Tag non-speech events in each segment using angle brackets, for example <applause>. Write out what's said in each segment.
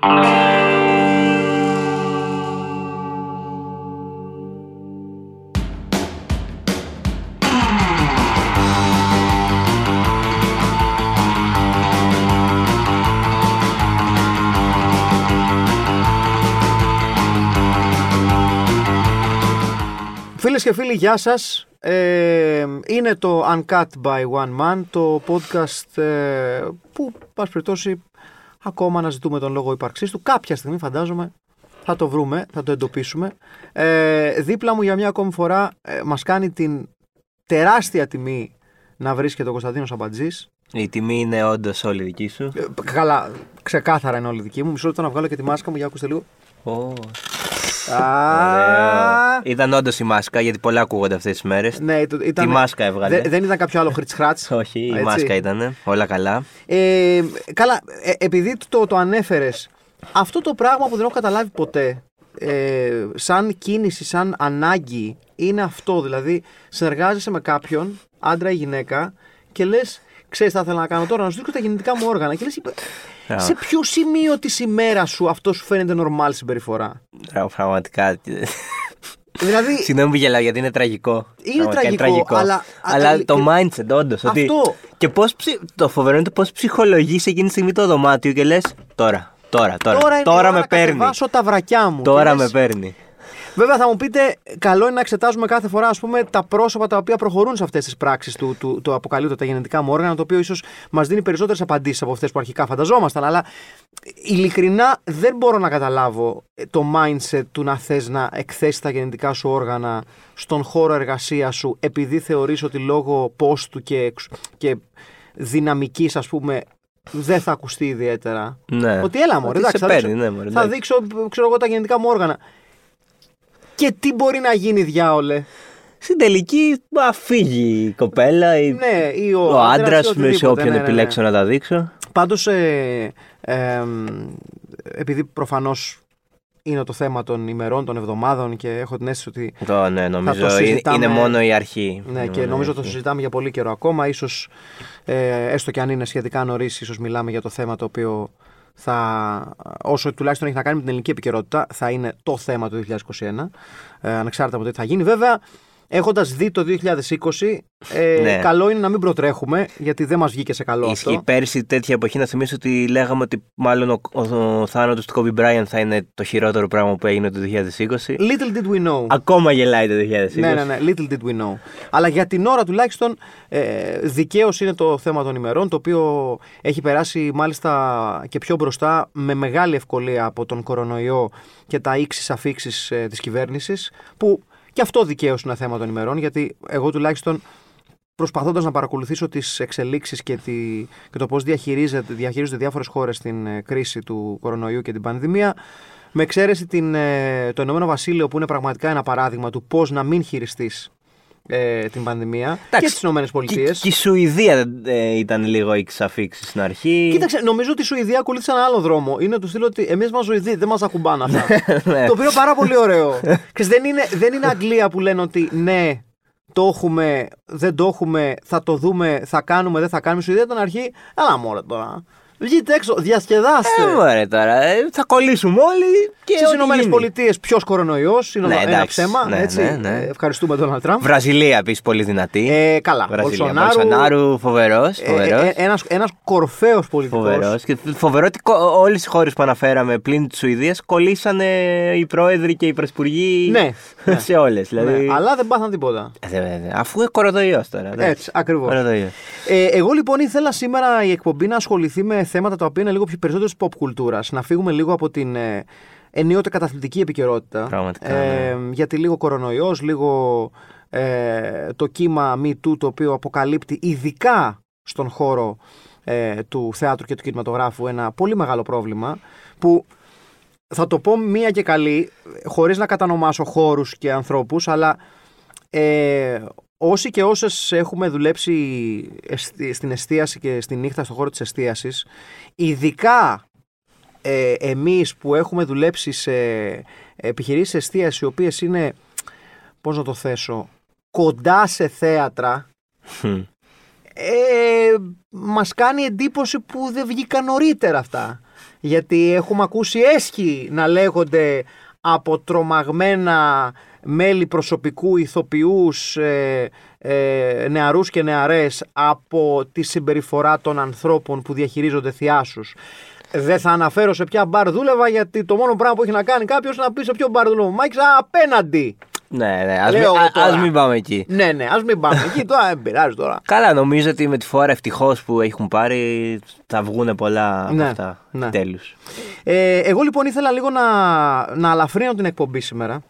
Φίλες και φίλοι, γεια σας. Ε, είναι το Uncut by One Man, το podcast ε, που, πας περιπτώσει, ακόμα να ζητούμε τον λόγο ύπαρξής του. Κάποια στιγμή, φαντάζομαι, θα το βρούμε, θα το εντοπίσουμε. Ε, δίπλα μου για μια ακόμη φορά ε, μας κάνει την τεράστια τιμή να βρίσκεται ο Κωνσταντίνος Αμπατζής. Η τιμή είναι όντως όλη δική σου. Ε, καλά, ξεκάθαρα είναι όλη δική μου. Μισό λεπτό να βγάλω και τη μάσκα μου, για ακούστε λίγο. Ω, Α, ωραίο. Ήταν όντως η μάσκα, γιατί πολλά ακούγονται αυτές τις μέρες. Ναι, το- ήταν, Τη μάσκα έβγαλε; Δε- δεν ήταν κάποιο άλλο χριτς χράτς. <laughs> Όχι, η Έτσι. μάσκα ήταν. Όλα καλά. Ε, καλά, ε, επειδή το, το ανέφερες, αυτό το πράγμα που δεν έχω καταλάβει ποτέ, ε, σαν κίνηση, σαν ανάγκη, είναι αυτό. Δηλαδή, συνεργάζεσαι με κάποιον, άντρα ή γυναίκα, και λες, ξέρεις, θα ήθελα να κάνω τώρα, να σου δείξω τα γεννητικά μου όργανα. Και λες, Α. σε ποιο σημείο της ημέρας σου αυτό σου φαίνεται νορμάλ συμπεριφορά; Πρα- Πραγματικά. Δηλαδή, Συγγνώμη που γελάω γιατί είναι τραγικό. Είναι Πραγματικά τραγικό, αλλά- αλλά α- το και- mindset, όντως. Ότι... Αυτό. Και πώς ψι... το φοβερό είναι το πώς ψυχολογείς εκείνη τη στιγμή το δωμάτιο και λες τώρα, τώρα, τώρα. τώρα, είναι η ώρα με να παίρνει. κατεβάσω τα βρακιά μου. Τώρα Και με λες, παίρνει. Βέβαια, θα μου πείτε, καλό είναι να εξετάζουμε κάθε φορά ας πούμε, τα πρόσωπα τα οποία προχωρούν σε αυτές τις πράξεις του, του, του αποκαλύπτω τα γενετικά μου όργανα, το οποίο ίσως μας δίνει περισσότερες απαντήσεις από αυτές που αρχικά φανταζόμασταν. Αλλά ειλικρινά δεν μπορώ να καταλάβω ε, το mindset του να θες να εκθέσεις τα γενετικά σου όργανα στον χώρο εργασίας σου, επειδή θεωρείς ότι λόγω πόστου και, εξ- και δυναμικής, ας πούμε, δεν θα ακουστεί ιδιαίτερα. Ναι. Ότι έλα μωρέ, Ότι εντάξει, σε θα, παίρνει, δείξω, ναι, μωρέ, θα εντάξει. δείξω ξέρω εγώ, τα γενετικά μου όργανα. Και τι μπορεί να γίνει, διάολε; Στην τελική, α φύγει η κοπέλα ή Ναι, ή ο, ο άντρας άντρας ή με σε οτιδήποτε, όποιον ναι, ναι, ναι. επιλέξω να τα δείξω. Πάντως, ε, ε, επειδή προφανώς είναι το θέμα των ημερών, των εβδομάδων και έχω την αίσθηση ότι Το, ναι, νομίζω είναι, συζητάμε- είναι μόνο η αρχή. Ναι, Είναι και μόνο η νομίζω το αρχή. συζητάμε για πολύ καιρό ακόμα. Ίσως, ε, έστω και αν είναι σχετικά νωρίς, ίσως μιλάμε για το θέμα το οποίο θα, όσο τουλάχιστον έχει να κάνει με την ελληνική επικαιρότητα, θα είναι το θέμα του 2021, ε, ανεξάρτητα από το τι θα γίνει. Βέβαια, έχοντας δει το 2020, ε, Ναι. καλό είναι να μην προτρέχουμε, γιατί δεν μας βγήκε σε καλό Ισχύει αυτό. πέρσι τέτοια εποχή να θυμίσω ότι λέγαμε ότι μάλλον ο, ο, ο θάνατος του Kobe Bryant θα είναι το χειρότερο πράγμα που έγινε το 2020. Little did we know. Ακόμα γελάει το 2020. Ναι, ναι, ναι, little did we know. Αλλά για την ώρα τουλάχιστον ε, δικαίως είναι το θέμα των ημερών, το οποίο έχει περάσει μάλιστα και πιο μπροστά με μεγάλη ευκολία από τον κορονοϊό και τα ίξει αφήξει ε, της κυβέρνησης, που και αυτό δικαίως είναι θέμα των ημερών, γιατί εγώ τουλάχιστον προσπαθώντας να παρακολουθήσω τις εξελίξεις και, τη, και το πώς διαχειρίζεται, διαχειρίζονται διάφορες χώρες την ε, κρίση του κορονοϊού και την πανδημία, με εξαίρεση την, ε, το Ηνωμένο Βασίλειο που είναι πραγματικά ένα παράδειγμα του πώς να μην χειριστείς ε, την πανδημία και τις Ηνωμένες Και, Πολιτείες. και η Σουηδία ε, ήταν λίγο εξαφήξει στην αρχή. Κοίταξε, νομίζω ότι η Σουηδία ακολούθησε ένα άλλο δρόμο. Είναι του στυλ ότι εμείς μας Σουηδοί δεν μας ακουμπάνε αυτά. <laughs> Ναι. το οποίο είναι πάρα πολύ ωραίο. Ξέρεις, δεν, είναι, δεν είναι Αγγλία που λένε ότι ναι, το έχουμε, δεν το έχουμε, θα το δούμε, θα κάνουμε, δεν θα κάνουμε. Η Σουηδία ήταν αρχή. Έλα μόνο τώρα. Βγείτε έξω, διασκεδάστε. Ε, μωρέ τώρα. ε, θα κολλήσουμε όλοι και. Στις ό,τι Ηνωμένες γίνει. Πολιτείες ποιος κορονοϊός είναι Ναι, ένα εντάξει, ψέμα. ναι, έτσι. ναι, ναι. Ε, Ευχαριστούμε τον Τραμπ. Βραζιλία επίσης πολύ δυνατή. Ε, καλά. Βραζιλία. Μπολσονάρου, Μπολσονάρου, φοβερός. ε, ε, ένας, ένας κορφαίος πολιτικός. Φοβερός. Και φοβερό ότι όλες οι χώρες που αναφέραμε πλην της Σουηδίας κολλήσανε οι πρόεδροι και οι πρωθυπουργοί Ναι, ναι. σε όλες. Δηλαδή... Ναι, αλλά δεν πάθαν τίποτα. Ε, δε- δε- Αφού είναι κορονοϊός τώρα. εντάξει. Έτσι, ακριβώς. Κορονοϊός. Ε, εγώ λοιπόν ήθελα σήμερα η εκπομπή να ασχοληθεί με θέματα τα οποία είναι λίγο πιο περισσότερο pop κουλτούρας. Να φύγουμε λίγο από την ε, ενίοτε καταθλιπτική επικαιρότητα. Πραγματικά, Ε, Γιατί λίγο κορονοϊός, λίγο ε, το κύμα Me Too το οποίο αποκαλύπτει ειδικά στον χώρο ε, του θεάτρου και του κινηματογράφου ένα πολύ μεγάλο πρόβλημα που θα το πω μία και καλή χωρίς να κατανομάσω χώρους και ανθρώπους αλλά ε, όσοι και όσες έχουμε δουλέψει εστι- στην εστίαση και στη νύχτα στον χώρο της εστίασης ειδικά ε, εμείς που έχουμε δουλέψει σε επιχειρήσεις εστίασης οι οποίες είναι πώς να το θέσω κοντά σε θέατρα Χμ. ε, μας κάνει εντύπωση που δεν βγήκαν νωρίτερα αυτά. γιατί έχουμε ακούσει έσχοι να λέγονται από τρομαγμένα μέλη προσωπικού, ηθοποιούς, ε, ε, νεαρούς και νεαρές από τη συμπεριφορά των ανθρώπων που διαχειρίζονται θειάσους. Δεν θα αναφέρω σε ποια μπαρ δούλευα γιατί το μόνο πράγμα που έχει να κάνει κάποιος είναι να πει σε ποιο μπαρ δούλευα. Μάκης απέναντι. Ναι, ναι, ας, μην, Λέω εγώ α- τώρα. ας μην πάμε εκεί. Ναι, ναι, ας μην πάμε εκεί τώρα, δεν πειράζει τώρα. <laughs> Καλά, νομίζω ότι με τη φορά ευτυχώς που έχουν πάρει θα βγουν πολλά από Ναι, αυτά. ναι. Τέλους. Ε, εγώ λοιπόν ήθελα λίγο να, να αλαφρύνω την εκπομπή σήμερα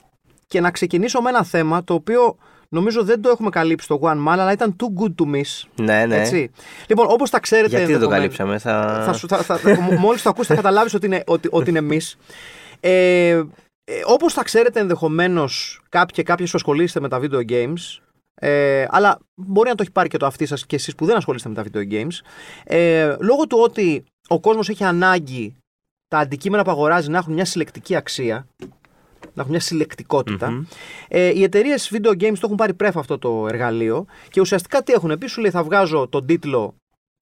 και να ξεκινήσω με ένα θέμα το οποίο νομίζω δεν το έχουμε καλύψει στο One Man, αλλά ήταν too good to miss. Ναι, ναι. Έτσι. Λοιπόν, όπως τα ξέρετε. Γιατί δεν το ενδεχομένως- καλύψαμε, θα... θα, σου- θα, θα, μόλις το ακούσει θα καταλάβεις ότι είναι, ότι, ότι είναι miss. Ε, ε, όπως θα ξέρετε ενδεχομένως κάποιοι και κάποιες που ασχολείστε με τα video games ε, αλλά μπορεί να το έχει πάρει και το αυτή σας και εσείς που δεν ασχολείστε με τα video games ε, λόγω του ότι ο κόσμος έχει ανάγκη τα αντικείμενα που αγοράζει να έχουν μια συλλεκτική αξία να έχουν μια συλλεκτικότητα. Μμμ. Ε, οι εταιρείες video games το έχουν πάρει πρέφα αυτό το εργαλείο και ουσιαστικά τι έχουν πει, σου λέει θα βγάζω τον τίτλο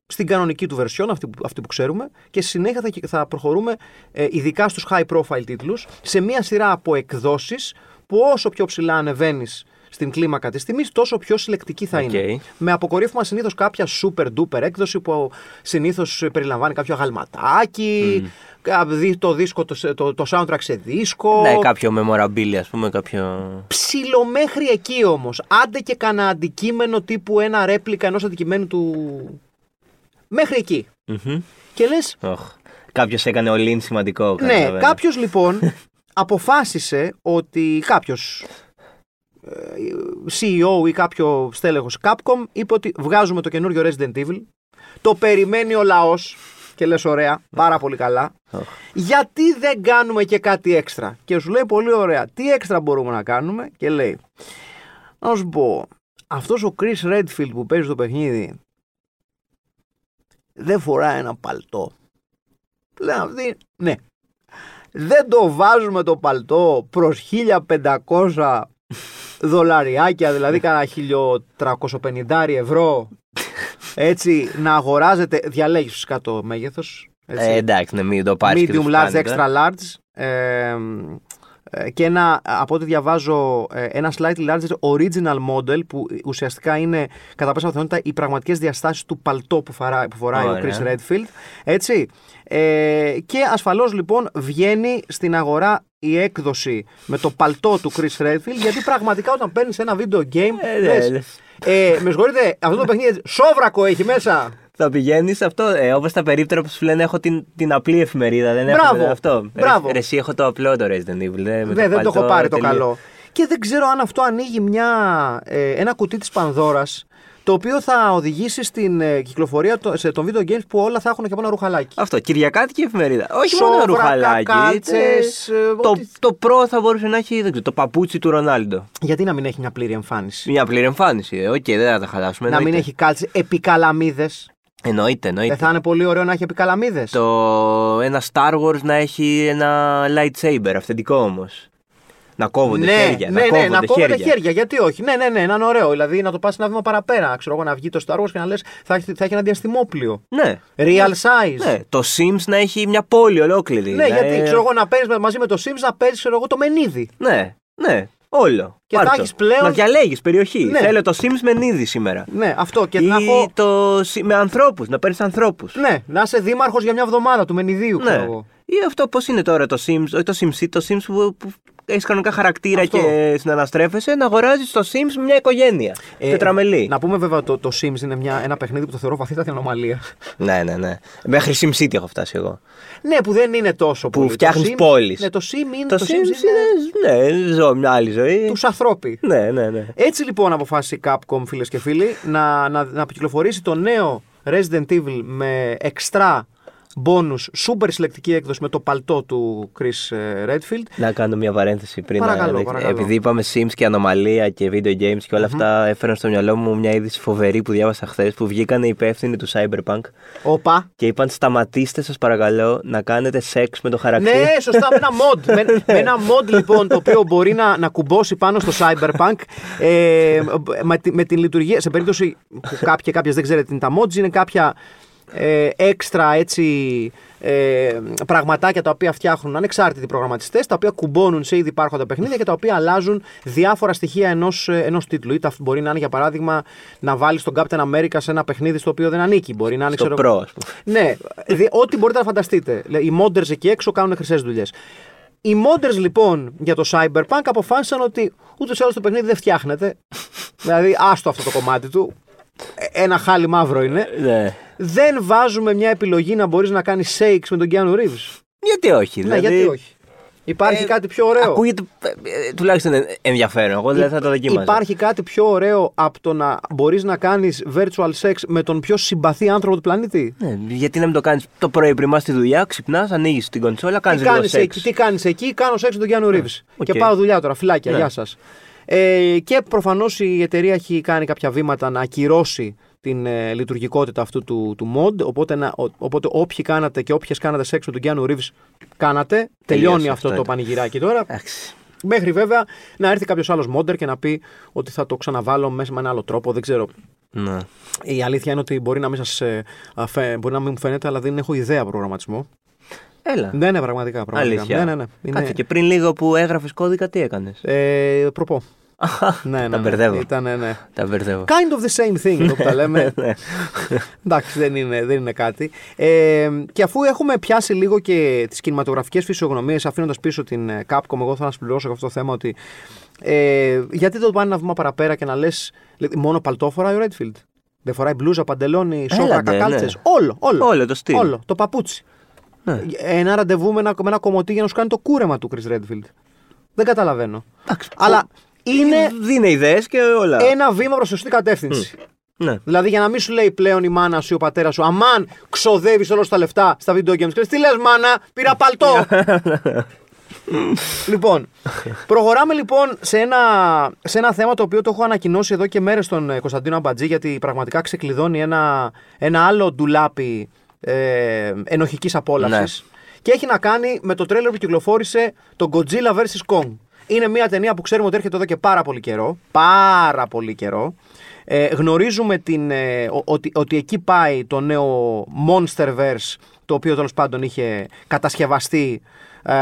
στην κανονική του version, αυτή, που- αυτή που ξέρουμε, και στη συνέχεια θα, θα προχωρούμε ε, ειδικά στους high profile τίτλους σε μια σειρά από εκδόσεις που όσο πιο ψηλά ανεβαίνεις στην κλίμακα της τιμής, τόσο πιο συλλεκτική θα Οκ. είναι. Με αποκορύφωμα συνήθως κάποια super duper έκδοση που συνήθως περιλαμβάνει κάποιο αγαλματάκι, κα- δι- το, δίσκο, το, το, το soundtrack σε δίσκο. Ναι, κάποιο memorabilia, ας πούμε, κάποιο. Ψιλομέχρι εκεί όμως. Άντε και κανένα αντικείμενο τύπου ένα replica ενός αντικειμένου του. Μέχρι εκεί. Μμμ. Και λες, Οχ. Κάποιος έκανε ολίν σημαντικό. ναι, καταλαβαίνω. κάποιος <laughs> λοιπόν αποφάσισε ότι κάποιος CEO ή κάποιο στέλεχος Capcom είπε ότι βγάζουμε το καινούριο Resident Evil. Το περιμένει ο λαός και λες ωραία, πάρα πολύ καλά. Οχ. Γιατί δεν κάνουμε και κάτι έξτρα; Και σου λέει πολύ ωραία, τι έξτρα μπορούμε να κάνουμε; Και λέει, να σου πω, αυτός ο Chris Redfield που παίζει το παιχνίδι δεν φοράει ένα παλτό. Λένε αυτοί, ναι. Δεν το βάζουμε το παλτό προς 1500 δολαριάκια, δηλαδή κάνα 1350 ευρώ. Έτσι, να αγοράζετε, διαλέγεις φυσικά το μέγεθος. Έτσι Ε, εντάξει, ναι, μην το πάρεις. medium large, extra large. Ε, ε, και ένα, από ό,τι διαβάζω, ε, ένα slightly larger original model που ουσιαστικά είναι κατά πάσα πιθανότητα οι πραγματικές διαστάσεις του παλτό που, φορά, που φοράει ο Ωραία. Chris Redfield. Έτσι. Ε, και ασφαλώς λοιπόν βγαίνει στην αγορά η έκδοση με το παλτό του Chris Redfield γιατί πραγματικά όταν παίρνεις ένα video game Ε, ναι, λες, ναι. ε, με συγχωρείτε αυτό το παιχνίδι σόβρακο έχει μέσα Θα πηγαίνεις αυτό, ε, όπως τα περίπτερα που σου λένε, έχω την, την απλή εφημερίδα. Δεν έχω Μπράβο, αυτό. μπράβο. Ρε, ρε, εσύ έχω το απλό το Resident Evil. ε, με Ναι, δεν το παλτό, έχω πάρει το τελείως. καλό. Και δεν ξέρω αν αυτό ανοίγει μια, ε, ένα κουτί της Πανδώρας το οποίο θα οδηγήσει στην ε, κυκλοφορία το- σε, των video games που όλα θα έχουν και από ένα ρουχαλάκι. Αυτό, Κυριακάτικη εφημερίδα. Όχι μόνο Σόβρακα, ρουχαλάκι. κάλτσες, ε, ε, το, ό,τι- το Pro θα μπορούσε να έχει δεν ξέρω, το παπούτσι του Ρονάλντο. Γιατί να μην έχει μια πλήρη εμφάνιση; Μια πλήρη εμφάνιση. ε, Οκ, δεν θα τα χαλάσουμε. να μην εννοείται. έχει κάλτσες επικαλαμίδες. Εννοείται, εννοείται. Δεν θα είναι πολύ ωραίο να έχει επικαλαμίδες. Το ένα Star Wars να έχει ένα lightsaber, αυθεντικό όμως. Να κόβονται ναι, χέρια. ναι, να ναι, κόβονται να κόβονται χέρια. χέρια. Γιατί όχι; Ναι, ναι, ναι, να είναι ωραίο. Δηλαδή να το πας ένα βήμα παραπέρα. Ξέρω εγώ να βγει το Star Wars και να λες θα, έχει- θα έχει ένα διαστημόπλιο. Ναι. Real size. ναι. Το Sims να έχει μια πόλη ολόκληρη. Ναι, να γιατί είναι- ξέρω εγώ να παίρνεις μαζί με το Sims να παίζει εγώ το μενίδι. Ναι, ναι. Όλο. Και Πάρ' θα το. έχεις πλέον- Να διαλέγεις περιοχή. Ναι. Θέλω το Sims με νίδι σήμερα. Ναι, αυτό. Και Ή να έχω. το... Si- με ανθρώπους, να παίρνεις ανθρώπους. Ναι, να είσαι δήμαρχος για μια εβδομάδα του Μενιδίου, ξέρω Ναι. εγώ. Ή αυτό πώς είναι τώρα το Sims, όχι το SimCity, το Sims που, που έχεις κανονικά χαρακτήρα Αυτό. και συναναστρέφεσαι, να αγοράζεις το Sims μια οικογένεια. Ε, τετραμελή. Να πούμε βέβαια το, το Sims είναι μια, ένα παιχνίδι που το θεωρώ βαθύτατη ανομαλία. Ναι, ναι, ναι. Μέχρι SimCity έχω φτάσει εγώ. ναι, που δεν είναι τόσο Που πολύ. φτιάχνεις Το Sims- πόλεις. Ναι, το Sim είναι. Το, Το, Sims, Sims είναι. είναι. Ναι, ζω μια άλλη ζωή. Τους ανθρώποι. Ναι, ναι, ναι. Έτσι λοιπόν αποφάσισε η Capcom, φίλες και φίλοι, να, να, να κυκλοφορήσει το νέο Resident Evil με εξτρά bonus, super συλλεκτική έκδοση με το παλτό του Chris ε, Redfield. Να κάνω μια παρένθεση πριν. Παρακαλώ, να... παρακαλώ. Επειδή είπαμε Sims και ανομαλία και video games και όλα αυτά, έφεραν στο μυαλό μου μια είδηση φοβερή που διάβασα χθες που βγήκαν οι υπεύθυνοι του Cyberpunk Όπα. και είπαν σταματήστε σας παρακαλώ να κάνετε σεξ με το χαρακτήρα. Ναι, σωστά, με ένα mod. <laughs> με, με ένα mod λοιπόν το οποίο μπορεί να, να κουμπώσει πάνω στο Cyberpunk ε, με, τη- με την λειτουργία. Σε περίπτωση που κάποιοι και κάποιες δεν ξέρετε τι είναι τα mods, είναι κάποια ε, έξτρα έτσι ε, πραγματάκια τα οποία φτιάχνουν ανεξάρτητοι προγραμματιστές, τα οποία κουμπώνουν σε ήδη υπάρχοντα παιχνίδια και τα οποία αλλάζουν διάφορα στοιχεία ενός ενός τίτλου. Είτε αυτό μπορεί να είναι για παράδειγμα να βάλεις τον Captain America σε ένα παιχνίδι στο οποίο δεν ανήκει. Μπορεί να είναι, Στο ξέρω- Pro, ας πούμε. ναι, δι- ό,τι μπορείτε να φανταστείτε. Λέ- Οι modders εκεί έξω κάνουν χρυσές δουλειές. Οι modders λοιπόν για το Cyberpunk αποφάσισαν ότι ούτως ή άλλως το παιχνίδι δεν φτιάχνεται. <laughs> δηλαδή, άστο αυτό το κομμάτι του. Ε, Ένα χάλι μαύρο είναι. Ναι. Δεν βάζουμε μια επιλογή να μπορείς να κάνεις shakes με τον Keanu Reeves. Γιατί όχι, Ναι, δηλαδή. γιατί όχι. Υπάρχει Ε, κάτι πιο ωραίο. Ακούγεται ε, ε, τουλάχιστον ε, ενδιαφέρον. Εγώ δηλαδή θα το δοκίμαζα. Υπάρχει κάτι πιο ωραίο από το να μπορείς να κάνεις virtual sex με τον πιο συμπαθή άνθρωπο του πλανήτη; Ναι, γιατί να μην το κάνεις το πρωί πριν πας στη δουλειά, ξυπνάς, ανοίγεις την κονσόλα, κάνεις Τι λίγο κάνεις σεξ. εκεί, τι κάνεις εκεί, κάνω σεξ με τον Keanu Reeves. οκ. Και πάω δουλειά τώρα, φιλάκια, Ναι. γεια σας. Ε, και προφανώς η εταιρεία έχει κάνει κάποια βήματα να ακυρώσει την ε, λειτουργικότητα αυτού του, του mod. Οπότε, να, ο- οπότε όποιοι κάνατε και όποιες κάνατε σεξ με τον Γιάννου Ρίβς κάνατε. Τελειώνει Τελείωσε αυτό αυτό, το ναι. πανηγυράκι τώρα. Εντάξει. Μέχρι βέβαια να έρθει κάποιος άλλος μόντερ και να πει ότι θα το ξαναβάλω μέσα με ένα άλλο τρόπο. Δεν ξέρω. Ναι. Η αλήθεια είναι ότι μπορεί να μην, σας, ε, αφέ- μπορεί να μην μου φαίνεται, αλλά δεν έχω ιδέα προγραμματισμό. Έλα. Ναι, ναι, πραγματικά. πραγματικά. Αλήθεια. Ναι, ναι, ναι. Είναι- Κάτσε και πριν λίγο που έγραφες κώδικα, τι έκανες; Ε, προπό. <laughs> ναι, ναι, Τα ναι. μπερδεύω. Ήταν, ναι, ναι. Τα μπερδεύω. Kind of the same thing, εδώ που τα <laughs> λέμε. Ναι. Εντάξει, δεν είναι, δεν είναι κάτι. Ε, και αφού έχουμε πιάσει λίγο και τις κινηματογραφικές φυσιογνωμίες, αφήνοντας πίσω την ε, Capcom, εγώ θα να συμπληρώσω αυτό το θέμα ότι. Ε, γιατί δεν το πάνε ένα βήμα παραπέρα και να λες. Μόνο παλτό φοράει ο Redfield; Δεν φοράει μπλούζα, παντελόνι, σόβρα, Έλατε, ναι. κακάλτσε. Όλο, όλο. Όλο το στυλ. Όλο, το παπούτσι. Ναι. Ένα ραντεβού με ένα, με ένα κομμωτή για να σου κάνει το κούρεμα του Chris Redfield. Δεν καταλαβαίνω. Εντάξει, Αλλά είναι Δίνει ιδέες και όλα. ένα βήμα προς σωστή κατεύθυνση. Ναι. Δηλαδή για να μην σου λέει πλέον η μάνα σου ή ο πατέρας σου, Αμάν, ξοδεύεις όλος τα λεφτά στα video games. Και λες, τι λες, μάνα, πήρα παλτό. <laughs> λοιπόν, προχωράμε λοιπόν σε ένα, σε ένα θέμα το οποίο το έχω ανακοινώσει εδώ και μέρες στον ε, Κωνσταντίνο Αμπατζή, γιατί πραγματικά ξεκλειδώνει ένα, ένα άλλο ντουλάπι ε, ενοχικής απόλαυσης. Ναι. Και έχει να κάνει με το τρέλερ που κυκλοφόρησε το Godzilla vs. Kong. Είναι μια ταινία που ξέρουμε ότι έρχεται εδώ και πάρα πολύ καιρό. Πάρα πολύ καιρό. Ε, γνωρίζουμε την, ε, ο- ότι, ότι εκεί πάει το νέο Monsterverse, το οποίο τέλος πάντων είχε κατασκευαστεί ε,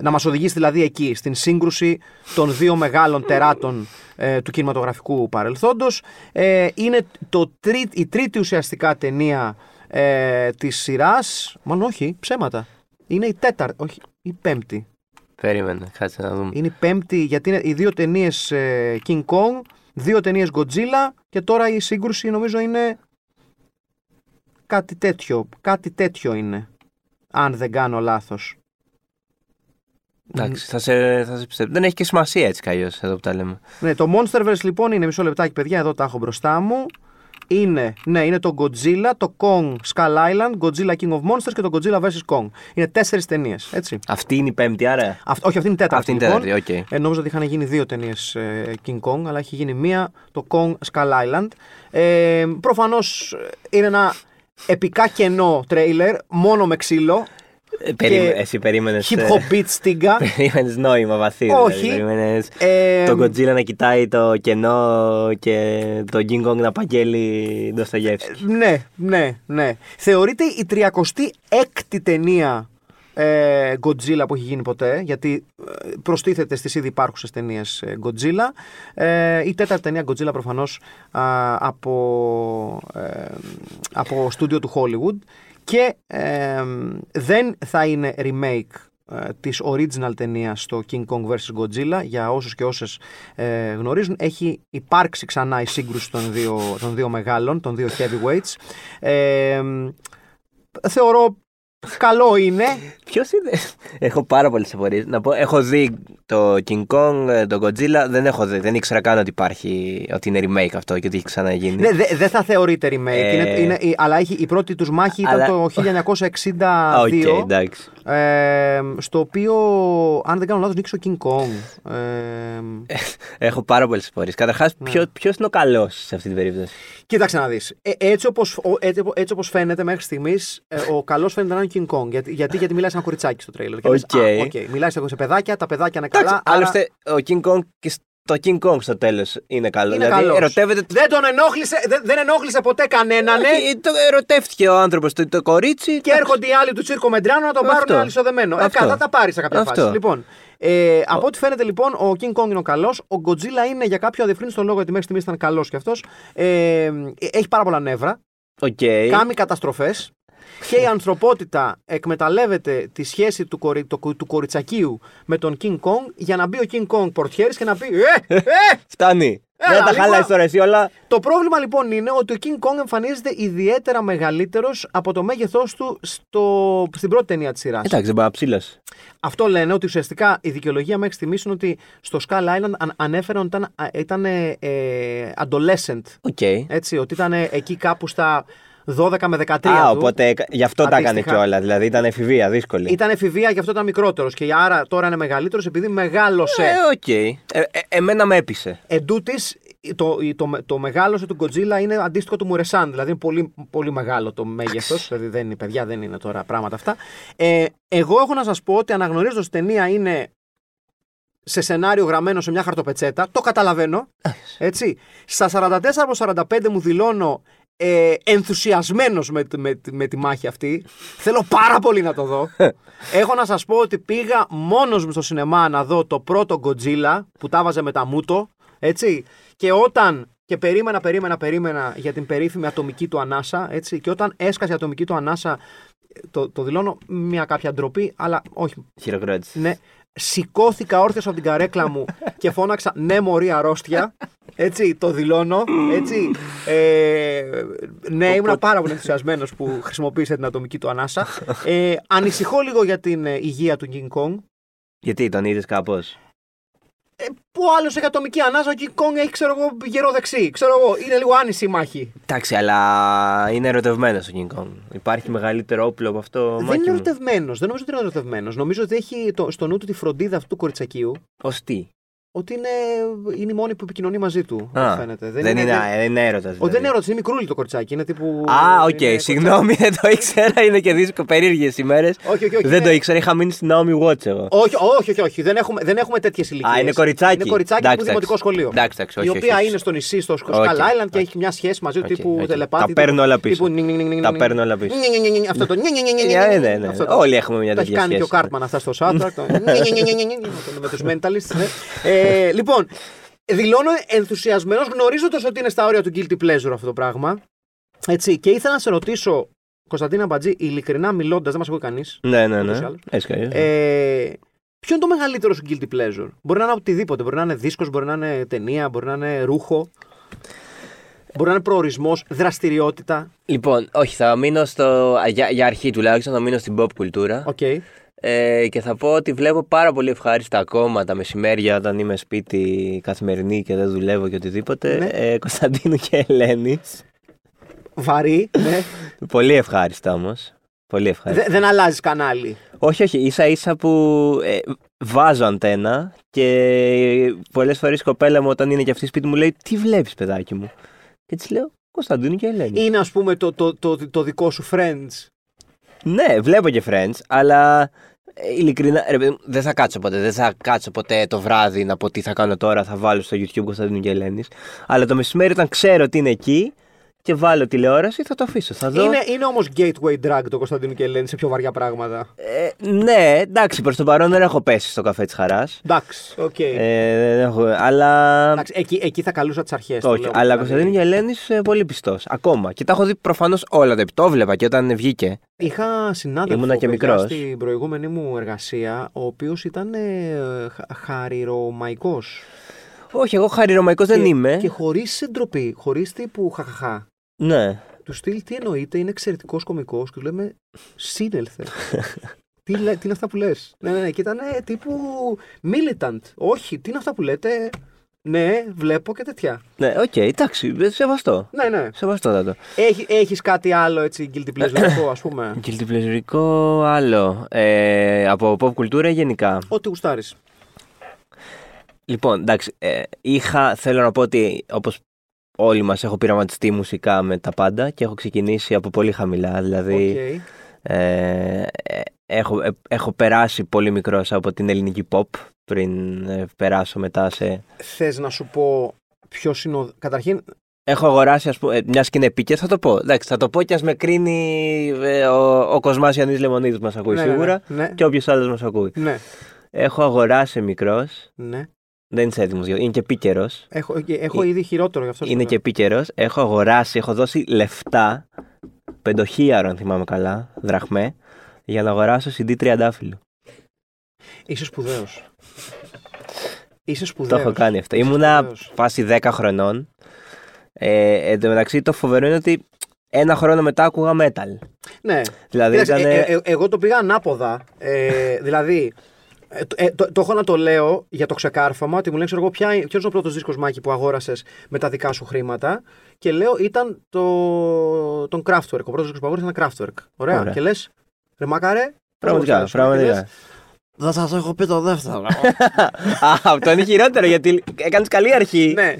να μας οδηγήσει δηλαδή εκεί στην σύγκρουση των δύο μεγάλων τεράτων ε, του κινηματογραφικού παρελθόντος. Ε, είναι το τρί- η τρίτη ουσιαστικά ταινία ε, της σειράς, μάλλον όχι, ψέματα. Είναι η τέταρτη, όχι, η πέμπτη. Περίμενε, κάτσε να δούμε. Είναι η πέμπτη γιατί είναι οι δύο ταινίες King Kong, δύο ταινίες Godzilla και τώρα η σύγκρουση νομίζω είναι κάτι τέτοιο. Κάτι τέτοιο είναι. Αν δεν κάνω λάθος. Εντάξει, θα σε, θα σε πιστέψω. Δεν έχει και σημασία έτσι κι αλλιώς, εδώ που τα λέμε. Ναι, το Monsterverse λοιπόν είναι μισό λεπτάκι παιδιά, εδώ τα έχω μπροστά μου. Είναι, ναι, είναι το Godzilla, το Kong Skull Island, Godzilla King of Monsters και το Godzilla vs. Kong. Είναι τέσσερις ταινίες, έτσι. Αυτή είναι η πέμπτη, άρα; Αυτ- όχι, αυτή είναι η τέταρτη. Αυτή είναι η λοιπόν. τέταρτη, οκ. Ε, νόμιζα ότι είχαν γίνει δύο ταινίες King Kong, αλλά έχει γίνει μία, το Kong Skull Island. Ε, Προφανώς είναι ένα επικά κενό τρέιλερ, μόνο με ξύλο. Ε, περίμε- και Εσύ περίμενες. Hip hop beat στίγκα. <laughs> Περίμενες νόημα βαθύ. Όχι. Δηλαδή. Περίμενες Ε, τον Godzilla να κοιτάει το κενό και τον King Kong να παγγέλει Ντοστογεύσκη. ναι, ναι, ναι. Θεωρείται η 36η ταινία ε, Godzilla που έχει γίνει ποτέ, γιατί ε, προστίθεται στις ήδη υπάρχουσες ταινίες ε, Godzilla. Ε, η τέταρτη ταινία Godzilla προφανώς α, από, ε, από στούντιο του Hollywood και ε, δεν θα είναι remake ε, της original ταινίας στο King Kong vs. Godzilla για όσους και όσες ε, γνωρίζουν έχει υπάρξει ξανά η σύγκρουση των δύο, των δύο μεγάλων, των δύο heavyweights ε, θεωρώ καλό είναι Ποιος είναι; έχω πάρα πολλές απορίες. Να πω, έχω δει το King Kong, ε, το Godzilla. Δεν έχω δει. Δεν ήξερα καν ότι υπάρχει. Ότι είναι remake αυτό και ότι έχει ξαναγίνει. ναι, δεν δεν θα θεωρείται remake Ε. είναι, είναι, η- αλλά έχει, η πρώτη τους μάχη ήταν Αλλά- το 1962 Οκ, εντάξει. ε, στο οποίο αν δεν κάνω λάθος νίκησε ο King Kong ε, Έχω πάρα πολλές απορίες. Καταρχάς, Ναι. ποιος είναι ο καλός σε αυτή την περίπτωση; Κοίταξε να δεις. Ε, έτσι, όπως, ο- έτσι, έτσι όπως φαίνεται μέχρι στιγμής, ε, ο καλός φαίνεται να είναι ο King Kong. Γιατί, γιατί, γιατί μιλάει σε ένα κοριτσάκι στο τρέιλερ. Και λες, Οκ. «Α, οκ, Μιλάει σε, σε παιδάκια, τα παιδάκια είναι καλά. Εντάξει, άρα- άλλωστε ο King Kong και το King Kong στο τέλος είναι καλό. Είναι δηλαδή, καλός. ερωτεύεται. Δεν τον ενόχλησε, δεν, δεν ενόχλησε ποτέ κανέναν. ε; Όχι, το ερωτεύτηκε ο άνθρωπος το, το κορίτσι. Και έρχονται οι άλλοι του Τσίρκο Μεδράνο να τον Αυτό. πάρουν αλυσοδεμένο. Ε, Αυτό. κα- θα τα πάρει σε κάποια Αυτό. φάση. Λοιπόν, ε, από ό,τι φαίνεται λοιπόν, ο King Kong είναι ο καλός. Ο Godzilla είναι για κάποιο αδιευκρίνιστο λόγο, γιατί μέχρι στιγμής ήταν καλός κι αυτός. Ε, έχει πάρα πολλά νεύρα. Οκ. Κάνει καταστροφές. Και η ανθρωπότητα εκμεταλλεύεται τη σχέση του, κορι, το- του κοριτσακίου με τον King Kong για να μπει ο King Kong πορτιέρης και να πει Ε, ε, Φτάνει. Έλα, Δεν τα λίγο. χαλάει τώρα εσύ όλα. Το πρόβλημα λοιπόν είναι ότι ο King Kong εμφανίζεται ιδιαίτερα μεγαλύτερος από το μέγεθός του στο, στην πρώτη ταινία της σειράς. Εντάξει, δεν πάει ψήλωση. Αυτό λένε ότι ουσιαστικά η δικαιολογία μέχρι στιγμής είναι ότι στο Skull Island αν, ανέφεραν ότι ήταν, α, ήταν ε, ε, adolescent. Οκ. Έτσι, ότι ήταν εκεί κάπου στα 12 με 13. Α, του. οπότε γι' αυτό τα έκανε Αντίστοιχα. κιόλας. Δηλαδή ήταν εφηβεία, δύσκολη. Ήταν εφηβεία, γι' αυτό ήταν μικρότερος. Και άρα τώρα είναι μεγαλύτερος επειδή μεγάλωσε. Ε, οκ. Ε, ε, εμένα με έπεισε. Εν τούτοις, το, το, το μεγάλωσε του Godzilla είναι αντίστοιχο του Μουρεσάν. Δηλαδή είναι πολύ, πολύ μεγάλο το μέγεθος. δηλαδή δεν είναι παιδιά, δεν είναι τώρα πράγματα αυτά. Ε, εγώ έχω να σας πω ότι αναγνωρίζω ότι η ταινία είναι σε σενάριο γραμμένο σε μια χαρτοπετσέτα. Το καταλαβαίνω. Έτσι. Στα 44 από 45 μου δηλώνω ε, ενθουσιασμένος με, με, με τη μάχη αυτή. Θέλω πάρα πολύ να το δω. <laughs> Έχω να σας πω ότι πήγα μόνος μου στο σινεμά να δω το πρώτο Godzilla που τα βάζε με τα μούτο. Έτσι. Και όταν και περίμενα, περίμενα, περίμενα για την περίφημη ατομική του ανάσα. Έτσι. Και όταν έσκασε η ατομική του ανάσα, το, το δηλώνω μια κάποια ντροπή, αλλά όχι. Χειροκρότηση. Ναι. Σηκώθηκα όρθιος από την καρέκλα μου <laughs> και φώναξα Ναι, μωρή αρρώστια. Έτσι, το δηλώνω. Έτσι. Ε, ναι, ήμουν πάρα πολύ ενθουσιασμένος που χρησιμοποίησε την ατομική του ανάσα. Ε, ανησυχώ λίγο για την ε, υγεία του King Kong. Γιατί τον είδες κάπως; Ε, που ο άλλος έχει ατομική ανάσα, ο King Kong έχει, ξέρω εγώ, γερό δεξί. Ξέρω εγώ, είναι λίγο άνηση η μάχη. Εντάξει, αλλά είναι ερωτευμένος ο King Kong. Υπάρχει μεγαλύτερο όπλο από αυτό. δεν είναι ερωτευμένος. Δεν νομίζω ότι είναι ερωτευμένος. Νομίζω ότι έχει το, στο νου του τη φροντίδα αυτού του κοριτσακίου. Ως τι; Ότι είναι, είναι η μόνη που επικοινωνεί μαζί του. Α, ό,τι φαίνεται. δεν, είναι, δεν είναι έρωτας. Ο, δεν είναι έρωτας, είναι μικρούλι το κοριτσάκι. Είναι τύπου. Α, οκ, είναι συγγνώμη, δεν το ήξερα. Είναι και δύσκολο, περίεργες ημέρες. Όχι, όχι, όχι. Δεν είναι- το ήξερα, είχα μείνει στην Naomi Watts εγώ. Όχι, όχι, όχι, όχι. Δεν έχουμε, δεν έχουμε τέτοιες ηλικίες. Α, είναι κοριτσάκι. Είναι κοριτσάκι Εντάξει, που δημοτικό εντάξει. σχολείο. Εντάξει, εντάξει, όχι, η όχι, οποία όχι. είναι στο νησί, στο Skull Όχι, Island και όχι. έχει μια σχέση μαζί του Οκ, τύπου οκ. τελεπάτη. Τα παίρνω όλα πίσω. τύπου νινγκ, νινγκ, νινγκ, Τα νινγκ. παίρνω όλα πίσω. Νινγκ, νινγκ, νινγκ, Αυτό το νινγκ, νινγκ, νινγκ, Ναι, νινγκ, ναι, ναι. αυτό το- Όλοι έχουμε μια Το έχει τέτοια κάνει και ο σχέση. Κάρτμαν αυτά στο soundtrack. το νινγκ, νινγκ, νινγκ, νινγκ, νινγκ, Με του mentalists. Ναι. Ε, Λοιπόν, δηλώνω ενθουσιασμένος γνωρίζοντας ότι είναι στα όρια του guilty pleasure αυτό το πράγμα. Έτσι, και ήθελα να σε ρωτήσω, Κωνσταντίνα Μπατζή, ειλικρινά μιλώντας, δεν μας ακούει κανείς. Ναι, ναι, Ούτως ή ναι. άλλως. Έτσι κι αλλιώς. Ε, ποιο είναι το μεγαλύτερο σου guilty pleasure; Μπορεί να είναι οτιδήποτε. Μπορεί να είναι δίσκος, μπορεί να είναι ταινία, μπορεί να είναι ρούχο. Μπορεί να είναι προορισμός, δραστηριότητα. Λοιπόν, όχι, θα μείνω στο. Για, για αρχή τουλάχιστον, θα μείνω στην pop κουλτούρα. Οκ. Ε, και θα πω ότι βλέπω πάρα πολύ ευχάριστα ακόμα τα μεσημέρια όταν είμαι σπίτι καθημερινή και δεν δουλεύω και οτιδήποτε. Ναι. Ε, Κωνσταντίνου και Ελένης. Βαρύ, ναι. Πολύ ευχάριστα όμως. Πολύ ευχάριστα. Δε- δεν αλλάζεις κανάλι. Όχι, όχι. ίσα ίσα που ε, βάζω αντένα και πολλές φορές η κοπέλα μου όταν είναι και αυτή σπίτι μου λέει Τι βλέπεις, παιδάκι μου; Και της λέω Κωνσταντίνου και Ελένη. Είναι, ας πούμε, το, το, το, το δικό σου friends. Ναι, βλέπω και Friends, αλλά ε, ειλικρινά ρε, παιδί μου, δεν θα κάτσω ποτέ. Δεν θα κάτσω ποτέ το βράδυ να πω τι θα κάνω τώρα. Θα βάλω στο YouTube Κωνσταντίνου και Ελένης. Αλλά το μεσημέρι, όταν ξέρω ότι είναι εκεί και βάλω τηλεόραση, θα το αφήσω. Θα δω. Είναι, είναι όμως gateway drug το Κωνσταντίνο και Ελένη σε πιο βαριά πράγματα. Ε, ναι, εντάξει, προς το παρόν δεν έχω πέσει στο Καφέ της Χαράς. Εντάξει, οκ. Ε, δεν έχω, αλλά. Εντάξει, εκεί, εκεί θα καλούσα τις αρχές. Όχι, αλλά Κωνσταντίνου και Ελένη πολύ πιστός. Ακόμα. Και τα έχω δει προφανώς όλα τα Το βλέπα και όταν βγήκε. Είχα συνάδελφο Ήμουνα και παιδιά, μικρός. στην προηγούμενη μου εργασία, ο οποίος ήταν ε, χα- Χαρηρωμαϊκός. Όχι, εγώ Χαρηρωμαϊκός δεν και, είμαι. Και χωρίς ντροπή, χωρίς τύπου χαχαχά. Ναι. Του στυλ τι εννοείται, είναι εξαιρετικός κωμικός και του λέμε Σύνελθε. <laughs> τι, λέ- τι είναι αυτά που λες; Ναι, ναι, ναι, και ήταν ε, τύπου militant. Όχι, τι είναι αυτά που λέτε; Ναι, βλέπω και τέτοια. Ναι, οκ, εντάξει, σεβαστό. Ναι, ναι. Σεβαστότατο. Έχει, έχεις κάτι άλλο έτσι guilty pleasure, ας πούμε; <coughs> Guilty pleasure ικό άλλο. Ε, από pop κουλτούρα γενικά; Ό,τι γουστάρεις. Λοιπόν, εντάξει, ε, είχα, θέλω να πω ότι όπως όλοι μας έχω πειραματιστεί μουσικά με τα πάντα και έχω ξεκινήσει από πολύ χαμηλά. Δηλαδή, Οκ. ε, ε, έχω, ε, έχω περάσει πολύ μικρός από την ελληνική pop πριν ε, περάσω μετά σε. Θες να σου πω ποιο είναι ο. Καταρχήν, Έχω αγοράσει, ας πούμε, μιας και είναι επίκαιρος, θα το πω. Εντάξει, θα το πω και ας με κρίνει ε, ο, ο Κοσμάς Ιαννή Λεμονίδης μας ακούει Ναι, ναι, σίγουρα ναι. και όποιος άλλος μας ακούει. ναι, Έχω αγοράσει μικρός. ναι. Δεν είσαι έτοιμος, είναι και επίκαιρος. Έχω, έχω ήδη χειρότερο γι' αυτό. σου Είναι λέω. και επίκαιρος. Έχω αγοράσει, έχω δώσει λεφτά. Πεντοχίαρο, αν θυμάμαι καλά, δραχμέ, για να αγοράσω CD τριαντάφυλλο. Είσαι σπουδαίος. Είσαι Το σπουδαίος. έχω κάνει αυτό. Ήμουνα φάση 10 χρονών. Ε, εν τω μεταξύ, το φοβερό είναι ότι ένα χρόνο μετά άκουγα metal. Ναι. Δηλαδή Κοίταξε, ήταν. ε, ε, ε, εγώ το πήγα ανάποδα. Ε, δηλαδή, ε, το- ε, το, το έχω να το λέω για το ξεκάρφωμα ότι μου λένε, ξέρω εγώ, ποια, ποιος είναι ο πρώτος δίσκος Μάκη που αγόρασες με τα δικά σου χρήματα. Και λέω, ήταν το, τον Kraftwerk. Ο πρώτος δίσκος που αγόρασε ήταν Kraftwerk. Ωραία. Ωραία. Και λες, ρε μακάρε. Πραγματικά, πώς άρεσε. Και λες, πραγματικά. Δεν θα το έχω πει το δεύτερο. <laughs> Α, αυτό είναι χειρότερο γιατί έκανες καλή αρχή. ναι.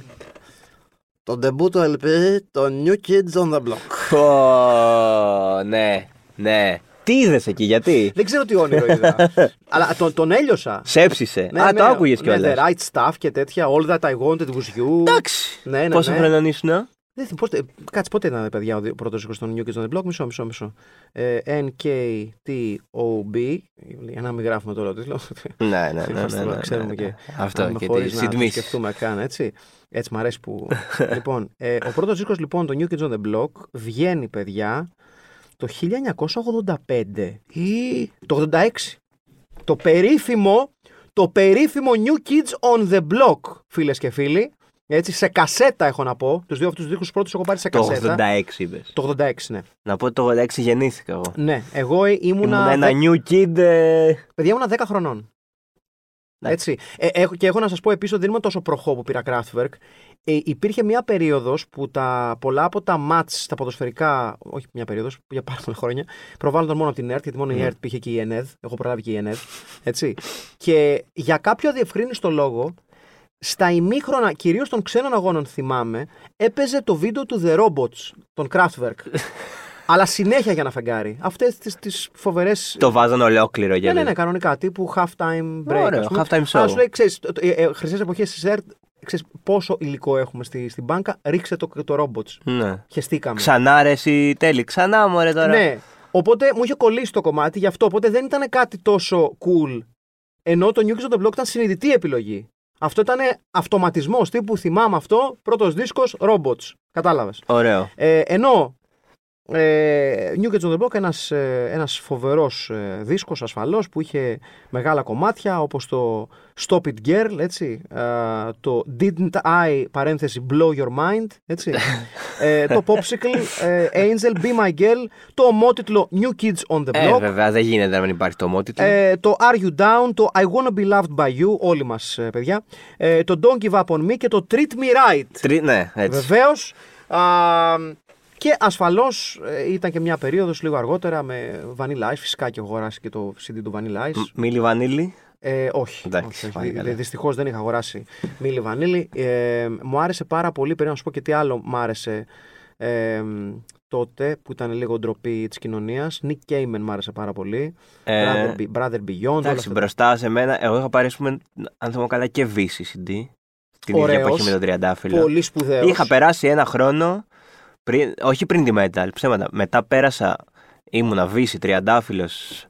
Το debut του LP, το New Kids on the Block. Ω, ναι, ναι. Τι είδες εκεί, γιατί; Δεν ξέρω τι όνειρο είδα. <laughs> Αλλά τον, τον έλειωσα. Σέψησε. Ναι, Α, ναι, το άκουγες ναι, κιόλας. The right stuff και τέτοια. All that I wanted was you. Εντάξει. Ναι, ναι, Πόσο ναι. χρονών ήσουν, ε; Δεν θυμάμαι, πότε, κάτσε πότε ήταν παιδιά ο δι- πρώτος δίσκος των New Kids on the Block, μισό, μισό, μισό. Ε, NKTOB, για να μην γράφουμε τώρα το τίτλο. Ναι, ναι, ναι. Είμαστε ναι, εδώ, ναι, ξέρουμε ναι. και Αυτό να και χωρίς τις να το συντμήσεις. σκεφτούμε καν, έτσι. Έτσι μ' αρέσει που... <laughs> λοιπόν, ε, ο πρώτος δίσκος λοιπόν, το New Kids on the Block, βγαίνει παιδιά το 1985 ή το 86. Το περίφημο, το περίφημο New Kids on the Block, φίλες και φίλοι. Έτσι, σε κασέτα έχω να πω. Τους δύο αυτούς τους δίσκους πρώτους έχω πάρει σε Το κασέτα. 86 είπες. Το 86, ναι. Να πω ότι το 86 γεννήθηκα εγώ. Ναι, εγώ ε, ήμουνα. Ήμουν ένα δε- new kid. ε, Παιδιά, ήμουνα 10 χρονών. Ναι. Έτσι. Ε, έχω, και έχω να σας πω επίσης ότι δεν είμαι τόσο προχώ που πήρα Kraftwerk. Ε, υπήρχε μια περίοδος που τα πολλά από τα μάτς τα ποδοσφαιρικά, όχι μια περίοδος, για πάρα πολλά χρόνια, προβάλλονταν μόνο από την ΕΡΤ, γιατί μόνο η Ναι. ΕΡΤ πήγε και η ΕΝΕΔ. Έχω προλάβει και η ΕΝΕΔ. Έτσι. Και για κάποιο αδιευκρίνηστο λόγο, στα ημίχρονα, κυρίως των ξένων αγώνων, θυμάμαι, έπαιζε το βίντεο του The Robots, των Kraftwerk. <laughs> Αλλά συνέχεια για να φεγγάρει. Αυτές τις φοβερέ Το βάζαν ολόκληρο ναι, για ναι, ναι, κανονικά. Τύπου halftime break. Ωραίο, ας πούμε. halftime show. Αλλά σου λέει, ξέρεις, χρυσές εποχές της ΕΡΤ, ξέρεις πόσο υλικό έχουμε στη, στην μπάνκα, ρίξε το, το robots. Ναι. Χεστήκαμε. Ξανά ρε εσύ τέλει. Ξανά μωρέ τώρα. Ναι. Οπότε μου είχε κολλήσει το κομμάτι γι' αυτό. Οπότε δεν ήταν κάτι τόσο cool. Ενώ το New Kids on the Block ήταν συνειδητή επιλογή. Αυτό ήταν αυτοματισμός τύπου θυμάμαι αυτό, πρώτος δίσκος robots. Κατάλαβες. Ωραίο. Ε, ενώ ε, New Kids on the Block ένας, ε, ένας φοβερός ε, δίσκος ασφαλώς που είχε μεγάλα κομμάτια όπως το Stop It Girl έτσι, ε, το Didn't I παρένθεση Blow Your Mind έτσι, ε, το Popsicle ε, Angel Be My Girl το ομότιτλο New Kids on the Ε, Block βέβαια, δεν γίνεται να μην υπάρχει το ομότιτλο. ε, το Are You Down, το I Wanna Be Loved by You, όλοι μας ε, παιδιά, ε, το Don't Give Up on Me και το Treat Me Right. Τρι... Ναι, έτσι. Βεβαίως. Και ασφαλώς ήταν και μια περίοδος λίγο αργότερα με Vanilla Ice. Φυσικά και έχω αγοράσει και το CD του Vanilla Ice. Μ- Μίλι βανίλι. Ε, όχι. Εντάξει, πάλι καλά. Δυστυχώς δεν είχα αγοράσει Μίλι Βανίλη. Ε, μου άρεσε πάρα πολύ. Πρέπει να σου πω και τι άλλο μου άρεσε ε, τότε που ήταν λίγο ντροπή της κοινωνίας. Nick Cayman μου άρεσε πάρα πολύ. Ε, Brother, Be- Brother Beyond. όλα Εντάξει, αυτά. μπροστά σε μένα, εγώ είχα πάρει, ας πούμε, αν θυμάμαι καλά, και VCD. Την ίδια Ωραίος. εποχή με τον Τριαντάφυλλο. Πολύ σπουδαίος. Είχα περάσει ένα χρόνο, πριν, όχι πριν τη Metal, ψέματα. Μετά πέρασα, ήμουνα VC, Τριαντάφυλλος,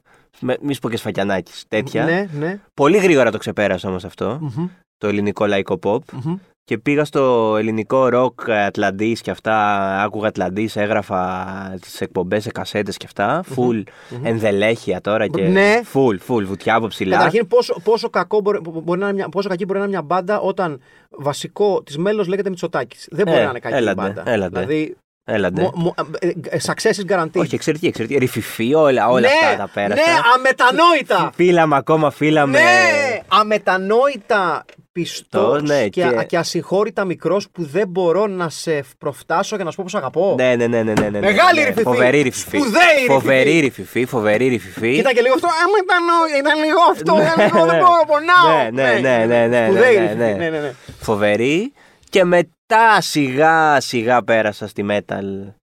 μη σου πω και σφακιανάκι, τέτοια. Ναι, ναι. Πολύ γρήγορα το ξεπέρασα όμως αυτό, Μμμ, το ελληνικό λαϊκό pop. μμμ. Και πήγα στο ελληνικό ροκ Ατλαντής και αυτά. Άκουγα Ατλαντής, έγραφα τις εκπομπές σε κασέτες και αυτά. Full ενδελέχεια τώρα και. Ναι. Full, full, βουτιά από ψηλά. Καταρχήν, πόσο, πόσο, κακό μπορεί, μπορεί να είναι μια, πόσο κακή μπορεί να είναι μια μπάντα όταν βασικό της μέλος λέγεται Μητσοτάκης. Δεν μπορεί Ε, να είναι κακή έλατε, μπάντα. έλατε. Δηλαδή, Έλαντε. μο, μο, ε, ε, success is guaranteed. Όχι, εξαιρετική, εξαιρετική. Ρηφιφή, όλα, όλα ναι, αυτά τα πέρασα. Ναι, αμετανόητα. Φύλαμε ακόμα, φύλαμε. ναι, αμετανόητα πιστό ναι, και, και- και ασυγχώρητα μικρό που δεν μπορώ να σε προφτάσω και να σου πω πώ αγαπώ. Ναι, ναι, ναι, ναι, ναι, ναι, Μεγάλη ναι. ρηφιφή. Φοβερή ρηφιφή. Σπουδαίη ρηφιφή. Φοβερή ρηφιφή, φοβερή ρηφιφή. Κοίτα και λίγο αυτό. Αμετανόητα, ήταν λίγο αυτό. Ήταν λίγο δεν ναι. μπορώ, πονάω. Ναι, ναι, ναι, ναι, ναι, Σπουδαίη ναι, ρηφιφή, ναι. ναι, ναι, ναι. Φοβερή. Και μετά σιγά σιγά πέρασα στη metal.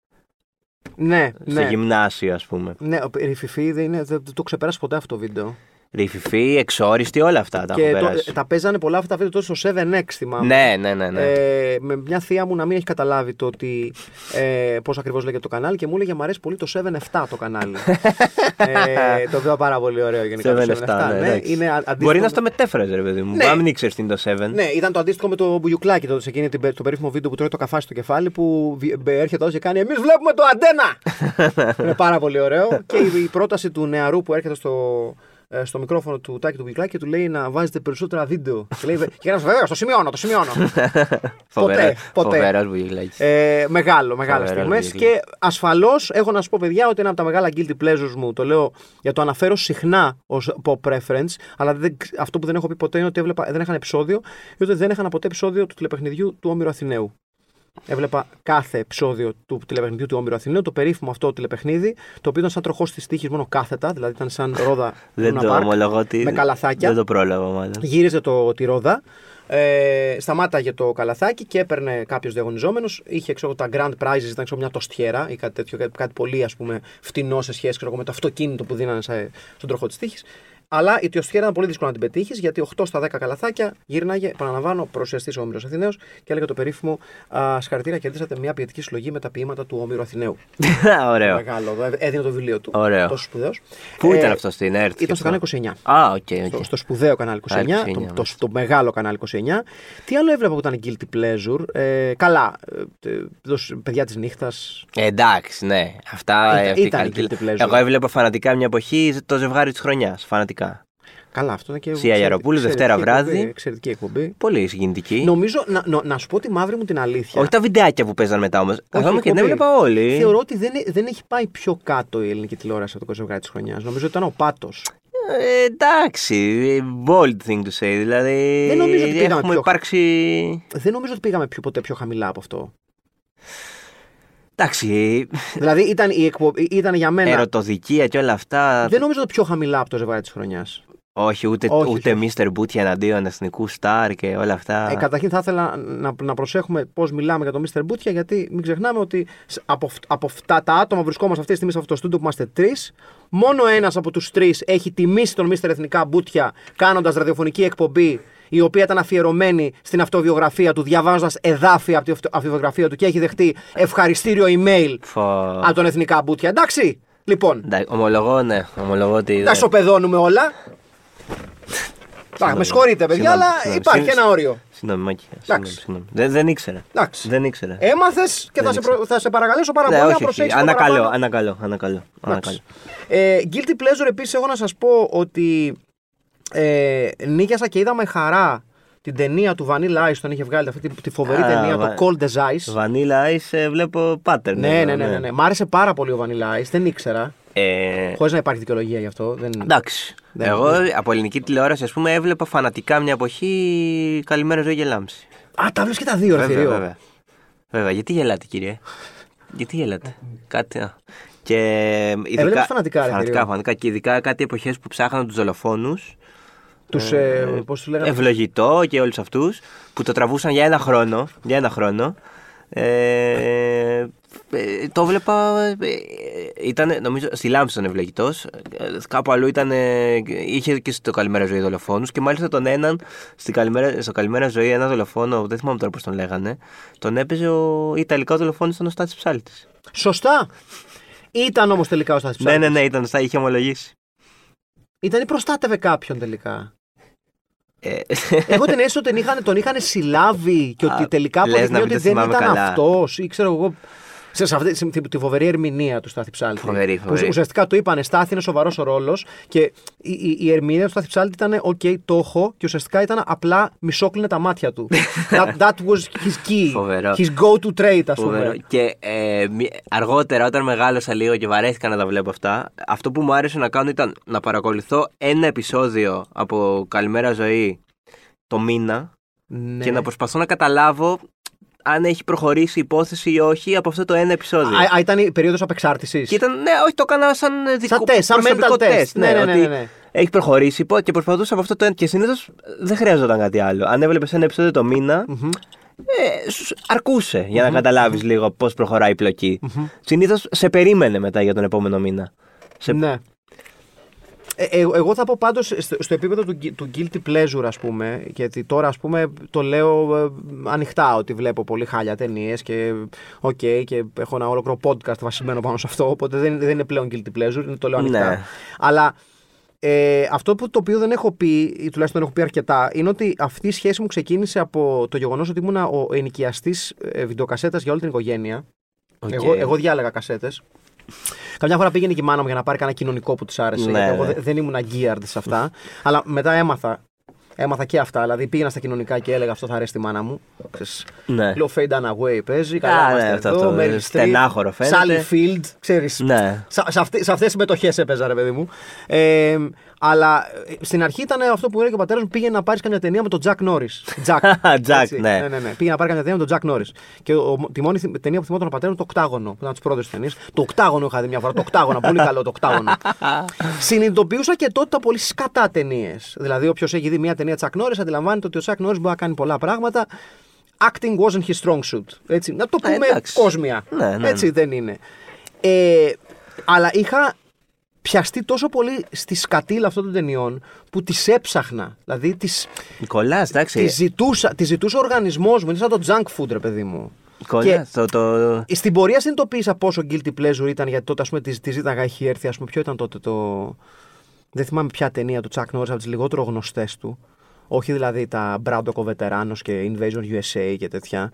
Ναι, Στο ναι. γυμνάσιο, ας πούμε. Ναι, ο Ρηφιφή δεν, είναι, δεν, δεν το ξεπέρασε ποτέ αυτό το βίντεο. Ρηφιφή, εξόριστη, όλα αυτά τα και έχω το- περάσει. τα παίζανε πολλά αυτά τα βίντεο τότε στο 7X, θυμάμαι. Ναι, ναι, ναι. ναι. Ε, με μια θεία μου να μην έχει καταλάβει το ότι. Ε, Πώς ακριβώς λέγεται το κανάλι και μου έλεγε Μ' αρέσει πολύ το 7-7 το κανάλι. <laughs> ε, το οποίο πάρα πολύ ωραίο γενικά. το 7-7, 7-7, ναι, εντάξει. Είναι α- αντίστοιχο Μπορεί να με- στο μετέφερες, ρε παιδί μου. Ναι. Αν μην ήξερες τι είναι το 7. Ναι, ήταν το αντίστοιχο με το μπουγιουκλάκι τότε σε εκείνη την, πε- το περίφημο βίντεο που τρώει το καφά στο κεφάλι που βι- μπε- έρχεται εδώ και κάνει Εμείς βλέπουμε το αντένα! <laughs> είναι πάρα πολύ ωραίο. <laughs> και η, η πρόταση του νεαρού που έρχεται στο, ε, στο μικρόφωνο του Τάκη του Μπουγιουκλάκι και του λέει να βάζετε περισσότερα βίντεο. και λέει Και ένας, Βεβαίω, το σημειώνω, το σημειώνω. <laughs> ποτέ, ποτέ. Φοβερός μπουγιουκλάκι. Ε, μεγάλο, μεγάλες Φοβερός στιγμές. βιβλίο. Και ασφαλώς έχω να σα πω, παιδιά, ότι ένα από τα μεγάλα guilty pleasures μου, το λέω για το αναφέρω συχνά ως pop preference, αλλά δεν, αυτό που δεν έχω πει ποτέ είναι ότι έβλεπα, δεν είχαν επεισόδιο, ή ότι δεν είχαν ποτέ επεισόδιο του τηλεπαιχνιδιού του Όμηρου Αθηναίου. Έβλεπα κάθε επεισόδιο του τηλεπαιχνιδιού του Όμηρου Αθηναίου, το περίφημο αυτό τηλεπαιχνίδι, το οποίο ήταν σαν τροχός της τύχη μόνο κάθετα, δηλαδή ήταν σαν ρόδα <laughs> Δεν Luna το Park, ομολογώ ότι. με καλαθάκια. Δεν το πρόλαβα, μάλλον. Γύριζε το, τη ρόδα, ε, σταμάταγε το καλαθάκι και έπαιρνε κάποιος διαγωνιζόμενος. Είχε ξέρω, τα grand prizes, ήταν ξέρω, μια τοστιέρα ή κάτι τέτοιο, κάτι, κάτι πολύ ας πούμε, φτηνό σε σχέση ξέρω, με το αυτοκίνητο που δίνανε σε- στον τροχό της τύχης. Αλλά η τοστιέρα ήταν πολύ δύσκολο να την πετύχεις γιατί 8 στα 10 καλαθάκια γύρναγε, επαναλαμβάνω, προσιαστή ο Όμηρο Αθηναίος και έλεγε το περίφημο α, Συγχαρητήρια, κερδίσατε μια ποιητική συλλογή με τα ποίηματα του Όμηρου Αθηναίου. <laughs> Ωραίο. Μεγάλο, εδώ, έδινε το βιβλίο του. Ωραίο. Τόσο σπουδαίος. Πού ήταν αυτό στην ΕΡΤ. Ήταν στο κανάλι 29. Α, ok, ok. Στο, στο σπουδαίο κανάλι 29, Α, 29, το, το, μάλιστα. το μεγάλο κανάλι 29. Τι άλλο έβλεπα που ήταν guilty pleasure; Ε, καλά, ε, ε, δώσ- παιδιά της νύχτας. Ε, εντάξει, ναι. Αυτά Ήταν- ε, αυτή η ήταν καλή- guilty pleasure. Εγώ έβλεπα φανατικά μια εποχή το ζευγάρι της χρονιάς. Φανατικά. Καλά, αυτό είναι και. Σία Ιαροπούλου, εξαιρετική Δευτέρα εκπομπή, βράδυ. Εξαιρετική εκπομπή. Πολύ συγκινητική. Νομίζω, να, να, να σου πω τη μαύρη μου την αλήθεια. Όχι τα βιντεάκια που παίζαν μετά όμως. Καθόμουν και την εκπομπή. έβλεπα όλοι. Θεωρώ ότι δεν, δεν έχει πάει πιο κάτω η ελληνική τηλεόραση από το ζευγάρι της χρονιάς. Νομίζω ότι ήταν ο πάτος. Ε, εντάξει, bold thing to say. Δηλαδή. Δεν νομίζω ότι πήγαμε έχουμε πιο- υπάρξει. Δεν νομίζω ότι πήγαμε πιο, ποτέ πιο χαμηλά από αυτό. Εντάξει, δηλαδή ήταν, η εκπομπή, ήταν για μένα. ερωτοδικία και όλα αυτά. Δεν νομίζω ότι πιο χαμηλά από το ζευγάρι της χρονιάς. Όχι, ούτε, Όχι, ούτε όχι. Mr. Booty εναντίον εθνικού στάρ και όλα αυτά. Ε, καταρχήν θα ήθελα να, να προσέχουμε πώς μιλάμε για τον Mr. Μπούτια, γιατί μην ξεχνάμε ότι σ- από, αυ- από αυτά τα άτομα που βρισκόμαστε αυτή τη στιγμή σε αυτό το στούντιο που είμαστε τρεις, μόνο ένας από τους τρεις έχει τιμήσει τον Mr. Εθνικά Μπούτια κάνοντας ραδιοφωνική εκπομπή η οποία ήταν αφιερωμένη στην αυτοβιογραφία του, διαβάζοντας εδάφια από την αυτο- αυτοβιογραφία του και έχει δεχτεί ευχαριστήριο email Φω... από τον Εθνικά Μπούτια. Εντάξει, λοιπόν, Εντάξει, ομολογώ, ναι. Ομολογώ ότι. τα σοπεδώνουμε όλα. Α, με συγχωρείτε, παιδιά, Συγγνώμη, αλλά συγγνώμη. υπάρχει Συν- ένα όριο. Συγγνώμη, Μάκη. Συγγνώμη, Εντάξει. συγγνώμη. Δεν, δεν ήξερα. Εντάξει. Δεν ήξερα. Έμαθες και θα Δεν σε, προ- θα σε παρακαλέσω πάρα Ναι, πολύ να όχι, όχι. προσέξεις. Ανακαλώ, ανακαλώ, ανακαλώ. ανακαλώ. Ε, guilty pleasure επίσης, έχω να σας πω ότι ε, νίκιασα και είδα με χαρά την ταινία του Vanilla Ice, τον είχε βγάλει αυτή τη, τη φοβερή Α, ταινία, βα- το Cold as Ice. Vanilla Ice ε, βλέπω pattern. Ναι, εδώ, ναι, ναι, ναι, ναι. Μ' άρεσε πάρα πολύ ο Vanilla Ice, δεν ήξερα. Ε, Χωρίς να υπάρχει δικαιολογία γι' αυτό. Δεν... εντάξει. Δεν- Εγώ από ελληνική τηλεόραση, ας πούμε, έβλεπα φανατικά μια εποχή Καλημέρα ζωή και λάμψη. Α, τα βλέπει και τα δύο, ρε Βέβαια, θηρίο. βέβαια. Βέβαια, γιατί γελάτε, κύριε; Γιατί γελάτε; Κάτι. α. Και ειδικά, Έβλεπες φανατικά, ρε, φανατικά, θηρίο. φανατικά. Και ειδικά κάτι εποχές που ψάχναν τους δολοφόνους. Τους, ε, πώς τους λέγανε; Ευλογητό και όλους αυτούς που το τραβούσαν για ένα χρόνο. Για ένα χρόνο. Ε, ε, το βλέπα. ε, ήταν, νομίζω, στη Λάμψη ήταν ευλογητός. Κάπου αλλού ήταν. ε, είχε και στο Καλημέρα Ζωή δολοφόνους. Και μάλιστα τον έναν στη καλημέρα, στο Καλημέρα Ζωή, ένα δολοφόνο, δεν θυμάμαι τώρα πώς τον λέγανε. Τον έπαιζε ο Ιταλικός δολοφόνο, ήταν ο Στάτη Ψάλτης. Σωστά. Ήταν όμως τελικά ο Στάθης Ναι, ναι, Ψάλτης. ναι, ήταν στα είχε ομολογήσει. Ήταν ή προστάτευε κάποιον τελικά. Ε, Εγώ την αίσθηση ότι τον είχαν, τον είχαν συλλάβει και ότι Α, τελικά λες να αποδεικνύει μην ότι το δεν θυμάμαι ήταν καλά. αυτός ή ξέρω εγώ. Σε, σε αυτή τη, τη φοβερή ερμηνεία του Στάθη Ψάλτη. Φοβερή, Που φοβερή. ουσιαστικά του είπανε Στάθη είναι σοβαρός ο ρόλος και η, η, η ερμηνεία του Στάθη Ψάλτη ήταν OK, το έχω και ουσιαστικά ήταν απλά μισόκλεινε τα μάτια του. <laughs> that, that was his key. Φοβερό. His go to trade, ας Φοβερό. πούμε. Και ε, μη- αργότερα, όταν μεγάλωσα λίγο και βαρέθηκα να τα βλέπω αυτά, αυτό που μου άρεσε να κάνω ήταν να παρακολουθώ ένα επεισόδιο από Καλημέρα Ζωή το μήνα Ναι. και να προσπαθώ να καταλάβω αν έχει προχωρήσει η υπόθεση ή όχι από αυτό το ένα επεισόδιο. Α, α, ήταν η περίοδος απεξάρτησης. Και ήταν, ναι, όχι, το έκανα σαν ε, δικό Σαν τεστ, σαν προσωπικό mental test. τεστ. Ναι, ναι, ναι, ότι ναι, ναι. Έχει προχωρήσει υπό- και προσπαθούσα από αυτό το ένα. Και συνήθως δεν χρειαζόταν κάτι άλλο. Αν έβλεπες ένα επεισόδιο το μήνα, ε, σου αρκούσε για να καταλάβεις λίγο πώς προχωράει η πλοκή. Συνήθως σε περίμενε μετά για τον επόμενο μήνα. Σε... Ναι. Ε, ε, εγώ θα πω πάντως στο, στο επίπεδο του, του guilty pleasure, ας πούμε, γιατί τώρα ας πούμε το λέω ε, ανοιχτά ότι βλέπω πολύ χάλια ταινίες και οκ, και έχω ένα ολόκληρο podcast βασισμένο πάνω σε αυτό. Οπότε δεν, δεν είναι πλέον guilty pleasure, το λέω ανοιχτά. Ναι. Αλλά ε, αυτό που, το οποίο δεν έχω πει, ή τουλάχιστον δεν έχω πει αρκετά, είναι ότι αυτή η σχέση μου ξεκίνησε από το γεγονός ότι ήμουν ο ενοικιαστής ε, βιντεοκασέτας για όλη την οικογένεια. Οκ. Εγώ, εγώ διάλεγα κασέτες. Καμιά φορά πήγαινε και η μάνα μου για να πάρει κανένα κοινωνικό που της άρεσε. Ναι, γιατί εγώ ναι. δε- δεν ήμουν geared σε αυτά. αλλά μετά έμαθα. Έμαθα και αυτά. Δηλαδή πήγαινα στα κοινωνικά και έλεγα αυτό θα αρέσει τη μάνα μου. Ξέρεις, Ναι. Λέω Fade Away παίζει. Καλά, Α, είμαστε ναι, αυτό, εδώ. αυτό, Meryl Streep, στενάχωρο φαίνεται. Sally Field. Ξέρεις, Ναι. σε, σε, αυτέ, σε αυτές τις συμμετοχές έπαιζα ρε παιδί μου. Ε, αλλά ε, στην αρχή ήταν αυτό που έλεγε ο πατέρας μου πήγαινε να πάρεις καμιά ταινία με τον Jack Norris. Jack. Jack, Έτσι. ναι. ναι, ναι, ναι. Πήγε να πάρει καμιά ταινία με τον Jack Norris. Και ο, τη μόνη θυ- ταινία που θυμόταν ο πατέρα μου το Οκτάγωνο. Που ήταν από τις πρώτες ταινίες. Το Οκτάγωνο είχα δει μια φορά. Το Οκτάγωνο. πολύ καλό το Οκτάγωνο. <laughs> Συνειδητοποιούσα και τότε τα πολύ σκατά ταινίες. Δηλαδή, όποιος έχει δει μια ταινία Jack Norris, αντιλαμβάνεται ότι ο Jack Norris μπορεί να κάνει πολλά πράγματα. Acting wasn't his strong suit. Έτσι. Να το Ε, πούμε εντάξει. κόσμια. Ναι, ναι, Έτσι δεν είναι. Ε, αλλά είχα πιαστεί τόσο πολύ στη σκατήλα αυτών των ταινιών που τις έψαχνα. Δηλαδή τις, Νικολάς, εντάξει. τις, ζητούσα, τις ζητούσε ο οργανισμός μου. Είναι σαν το junk food ρε παιδί μου. Νικολάς, το, το... Στην πορεία συνειδητοποίησα πόσο guilty pleasure ήταν γιατί τότε ας πούμε τη, της ζήταγα έχει έρθει ας πούμε ποιο ήταν τότε το... Δεν θυμάμαι ποια ταινία του Chuck Norris από τις λιγότερο γνωστές του. Όχι δηλαδή τα Braddock ο Βετεράνος και Invasion USA και τέτοια.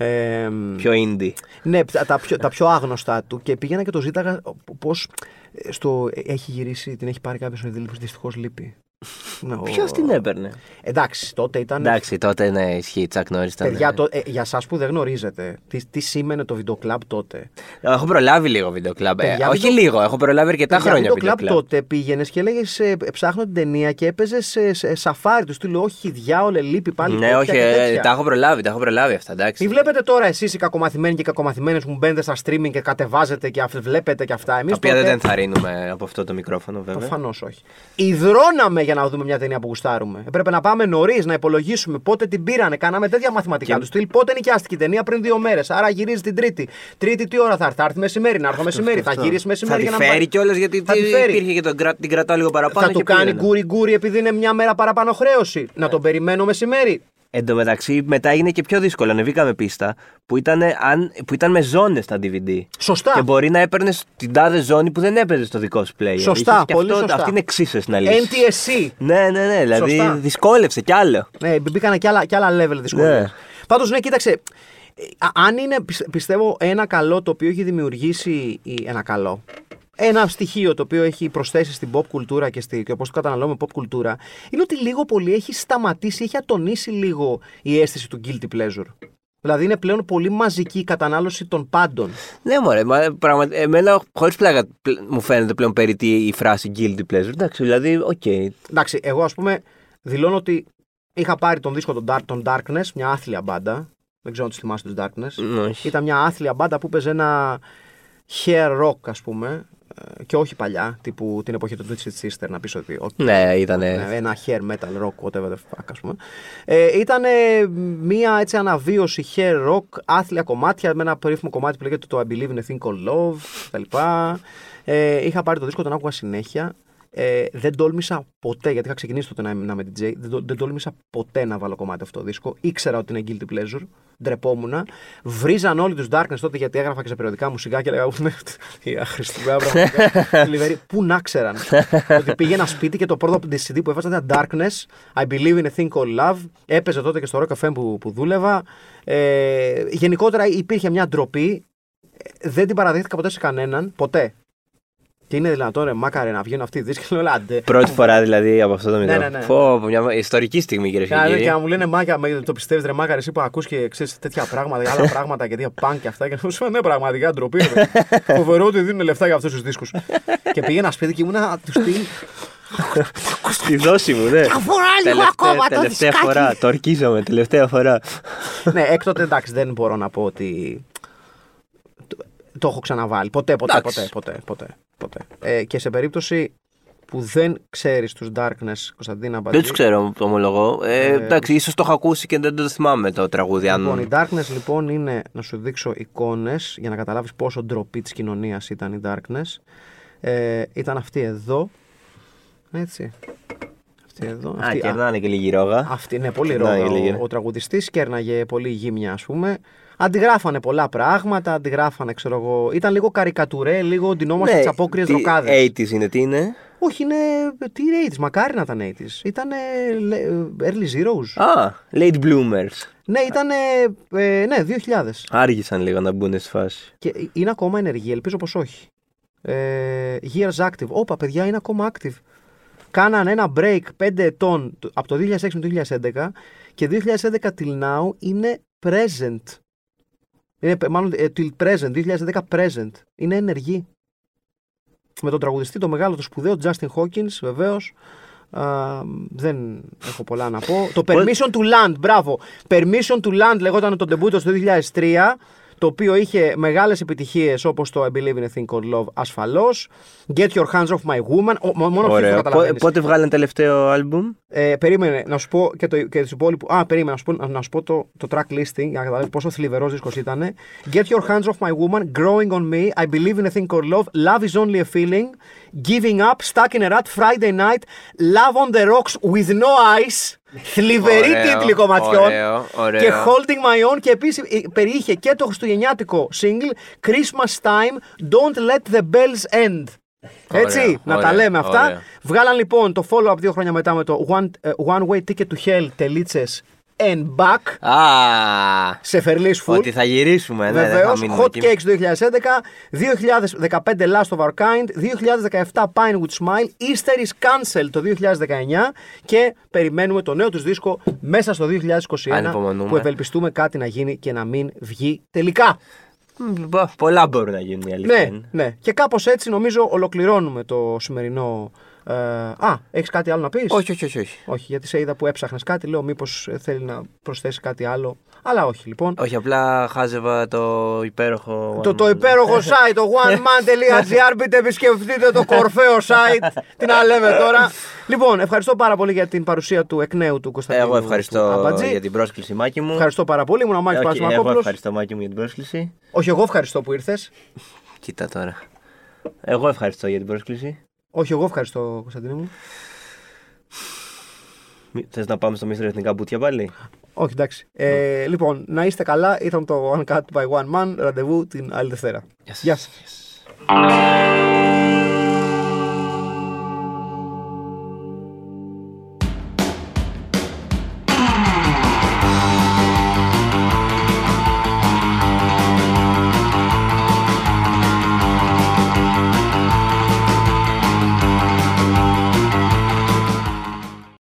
Ε, πιο indie. ναι, τα, τα πιο, τα πιο άγνωστα του και πήγαινα και το ζήταγα πώς. Στο, έχει γυρίσει, την έχει πάρει κάποιος ο Ιδίλης που δυστυχώς λείπει. Ναι, ο- Ποιος την έπαιρνε; Εντάξει, τότε ήταν. Εντάξει, τότε ναι, ισχύει. Τσακ Νόρι ήταν. Παιδιά, το, ε, για εσά που δεν γνωρίζετε, τι, τι σήμαινε το βιντεοκλαμπ τότε; Έχω προλάβει λίγο βίντεο κλαμπ. Ε, Παιδιά, όχι βίντεο- λίγο, έχω προλάβει αρκετά Για χρόνια βίντεο βίντεο κλαμπ κλαμπ. τότε πήγαινες και έλεγες Ψάχνω την ταινία και έπαιζες σε, σε σαφάρι του. Του λέω Όχι, διάολε, λείπει πάλι. Ναι, τέτοια όχι, και ε, τέτοια. τα έχω προλάβει, τα έχω προλάβει αυτά, εντάξει. Μην βλέπετε τώρα εσείς οι κακομαθημένοι και οι κακομαθημένες που μπαίνετε στα streaming και κατεβάζετε και αυ- βλέπετε και αυτά. Εμείς Τα οποία δεν τα ενθαρρύνουμε από αυτό το μικρόφωνο, βέβαια. Προφανώς όχι. Ιδρώναμε για να δούμε μια ταινία που γουστάρουμε. Έπρεπε να πάμε νωρίς να υπολογίσουμε πότε την πήρανε. Κάναμε τέτοια μαθηματικά Και- του στυλ. Πότε νοικιάστηκε η ταινία πριν δύο μέρες. Άρα γυρίζει την Τρίτη. Τρίτη τι ώρα θα έρθει; Θα έρθει μεσημέρι. Να έρθω μεσημέρι. Θα Αυτό. γυρίσει μεσημέρι Θα για τη να φέρει πάει. κιόλας γιατί Θα τη τι- φέρει. υπήρχε και τον, κρα- την κρατάω λίγο παραπάνω. Θα του και κάνει πήγαινα. γκούρι γκούρι επειδή είναι μια μέρα παραπάνω χρέωση. Να τον περιμένω μεσημέρι. Εν τω μεταξύ, μετά έγινε και πιο δύσκολο. Ανεβήκαμε πίστα που ήταν, αν, που ήταν με ζώνες τα DVD. Σωστά. Και μπορεί να έπαιρνες την τάδε ζώνη που δεν έπαιζε στο δικό σου player. Σωστά, Είχες και πολύ αυτό, σωστά. Αυτή είναι εξίσωση να λύσει. NTSC. Ναι, ναι, ναι. Δηλαδή Σωστά. δυσκόλεψε κι άλλο. Ναι, μπήκανε και άλλα, και άλλα level δυσκολία. Ναι. Πάντως, ναι, κοίταξε. ε, α- Αν είναι, πιστε- πιστεύω, ένα καλό το οποίο έχει δημιουργήσει. η- Ένα καλό. Ένα στοιχείο το οποίο έχει προσθέσει στην pop κουλτούρα και, στη, και όπως το καταναλώνουμε pop κουλτούρα είναι ότι λίγο πολύ έχει σταματήσει, έχει ατονίσει λίγο η αίσθηση του guilty pleasure. Δηλαδή είναι πλέον πολύ μαζική η κατανάλωση των πάντων. Ναι, μωρέ, μα, πραγμα... εμένα χωρίς πλάκα πλ- μου φαίνεται πλέον περιττή η φράση guilty pleasure. Εντάξει, δηλαδή, οκ. Εντάξει, εγώ ας πούμε δηλώνω ότι είχα πάρει τον δίσκο των, Dark, των Darkness, μια άθλια μπάντα. Δεν ξέρω αν τους θυμάστε τους Darkness. Μ, όχι. Ήταν μια άθλια μπάντα που παίζει ένα hair rock, ας πούμε. Ε, Και όχι παλιά, τύπου την εποχή του Twisted Sister, να πεις ότι. οκ, Ναι, ήταν. ναι, ένα hair metal rock, whatever the fuck, ας πούμε. Ε, ήταν μια έτσι αναβίωση hair rock, άθλια κομμάτια, με ένα περίφημο κομμάτι που λέγεται το I believe in a thing called love κτλ. Ε, είχα πάρει το δίσκο, τον άκουγα συνέχεια. Ε, δεν τόλμησα ποτέ, γιατί είχα ξεκινήσει τότε να, να είμαι DJ, δεν, τό- δεν τόλμησα ποτέ να βάλω κομμάτι αυτό το δίσκο. Ήξερα ότι είναι guilty pleasure, ντρεπόμουν. Βρίζαν όλοι τους Darkness τότε γιατί έγραφα και σε περιοδικά μουσικά και έλεγα «Ναι, Τι άχρηστη βέβαια, πραγματικά. Θλιβερή. Πού να ξέραν. <laughs> ότι πήγαινα σπίτι και το πρώτο CD που έβαζα ήταν Darkness, I believe in a thing called love. Έπαιζε τότε και στο Rock FM που, που δούλευα. Ε, γενικότερα υπήρχε μια ντροπή. Ε, Δεν την παραδείχθηκα ποτέ σε κανέναν. Ποτέ. Και είναι δυνατόν, ρε, μάκαρε να βγαίνουν αυτοί οι δίσκοι. Λέω, άντε. Πρώτη φορά δηλαδή από αυτό το μικρό. ναι, ναι. Πω, πω, μια ιστορική στιγμή, κύριε Και να- Φιγγύρη. και να μου λένε μάκια, με- το πιστεύεις ρε μάκαρε, εσύ που ακούς και ξέρεις τέτοια πράγματα, άλλα <laughs> πράγματα και τέτοια παν και αυτά. Και να σου λέω, ναι, πραγματικά ντροπή. ρε. Φοβερό ότι δίνουν λεφτά για αυτούς τους δίσκους. και πήγαινα σπίτι και ήμουνα τους στυλ. Στη δόση μου, ναι. <laughs> φορά λίγο Τελευταία- ακόμα το Τελευταία δισκάκι. φορά. Το ορκίζομαι, τελευταία φορά. ναι, έκτοτε εντάξει, δεν μπορώ να πω ότι. Το, το έχω ξαναβάλει. Ποτέ, ποτέ, Εντάξει. ποτέ, ποτέ. Ποτέ, ποτέ. Ε, και σε περίπτωση που δεν ξέρεις τους Darkness, Κωνσταντίνα Μπατζή. Δεν τους ξέρω, το ομολογώ. Ε, Ε, εντάξει, ίσως το έχω ακούσει και δεν το θυμάμαι το τραγούδι. Αν... Λοιπόν, οι Darkness λοιπόν είναι να σου δείξω εικόνες για να καταλάβεις πόσο ντροπή της κοινωνίας ήταν οι Darkness. Ε, ήταν αυτή εδώ. Έτσι. Αυτή εδώ. Α, αυτή, κερνάνε και λίγη ρόγα. αυτή είναι πολύ Κερνάει ρόγα. λίγη. Ο, ο τραγουδιστής κέρναγε πολύ γύμνια, ας πούμε. Αντιγράφανε πολλά πράγματα, αντιγράφανε, ξέρω εγώ. Ήταν λίγο καρικατουρέ, λίγο ντυνόμαστε ναι, τις απόκριες τι ροκάδες. 80s είναι, τι είναι; Όχι, είναι. Τι είναι 80s, μακάρι να ήταν 80s. Ήταν early zeros. Α, late bloomers. Ναι, ήταν. Ε, ναι, 2000. Άργησαν λίγο να μπουν στη φάση. Και είναι ακόμα ενεργοί, ελπίζω πως όχι. Ε, years active. Όπα, παιδιά, είναι ακόμα active. Κάναν ένα break 5 ετών το- από το 2006 με το 2011 και 2011 till now είναι present. Είναι, π- μάλλον ε, till present, 2010 present. Είναι ενεργοί. Με τον τραγουδιστή, το μεγάλο, το σπουδαίο Justin Hawkins, βεβαίως. Α, δεν έχω πολλά να πω. Το Permission to Land, μπράβο. Permission to Land λεγόταν το debut τους το 2003, το οποίο είχε μεγάλες επιτυχίες όπως το I Believe in a Thing Called Love ασφαλώς. Get Your Hands Off My Woman, ο, μό- μόνο αυτό το Ωραίο. καταλαβαίνεις. Πο- Πότε βγάλανε τελευταίο άλμπουμ; Ε, περίμενε να σου πω και, το, και τους υπόλοιπους. Α, περίμενε να σου πω, να σου πω το, το track listing για να καταλάβεις πόσο θλιβερός δίσκος ήταν. Get your hands off my woman, growing on me, I believe in a thing called love, love is only a feeling, giving up, stuck in a rut, Friday night, love on the rocks with no ice. Θλιβερή Ωραίο, τίτλοι κομματιών. ωραίο, ωραίο. Και holding my own και επίσης ε, περιείχε και το χριστουγεννιάτικο single Christmas time, don't let the bells end. Έτσι, Ωραίο, να τα ωραίο, λέμε αυτά. ωραίο. Βγάλαν λοιπόν το follow-up δύο χρόνια μετά με το One, ε, one Way Ticket to Hell, τελίτσες, and back, Α, σε Φερλής Full. ότι θα γυρίσουμε. Ναι, δεν Βεβαίως, θα μείνουμε Hot εκεί. Cakes 2011, 2015 Last of Our Kind, 2017 Pinewood Smile, Easter is Cancel το 2019 και περιμένουμε το νέο τους δίσκο μέσα στο 2021 Ανυπομονούμε. που ευελπιστούμε κάτι να γίνει και να μην βγει τελικά. Μ, πο- Πολλά μπορούν να γίνουν η αλήθεια. Ναι, είναι. ναι. Και κάπως έτσι νομίζω ολοκληρώνουμε το σημερινό... ε, α, έχεις κάτι άλλο να πεις; Όχι, όχι, όχι. όχι. Όχι, γιατί σε είδα που έψαχνες κάτι, λέω μήπως ε, θέλει να προσθέσει κάτι άλλο. Αλλά όχι λοιπόν. Όχι, απλά χάζευα το υπέροχο. Το, One το Man. υπέροχο <laughs> site, το oneman.gr, μπείτε επισκεφτείτε το κορφαίο site. Τι να λέμε τώρα. Λοιπόν, ευχαριστώ πάρα πολύ για την παρουσία του εκ νέου του Κωνσταντίνου. Εγώ ευχαριστώ του Αμπατζή. για την πρόσκληση, Μάκη μου. Ευχαριστώ πάρα πολύ. Ήμουν ο Μάκης Όχι, εγώ Παρασμακόπουλος. ευχαριστώ, Μάκη μου, για την πρόσκληση. Όχι, εγώ ευχαριστώ που ήρθες. Κοίτα τώρα. Εγώ ευχαριστώ για την πρόσκληση. Όχι, εγώ ευχαριστώ, Κωνσταντίνο μου. Θες να πάμε στο Μίστρο Εθνικά Μπουτια πάλι; Όχι, εντάξει. Ε, λοιπόν, να είστε καλά. Ήταν το Uncut by One Man. Ραντεβού την άλλη Δευτέρα. Γεια σας. Yes.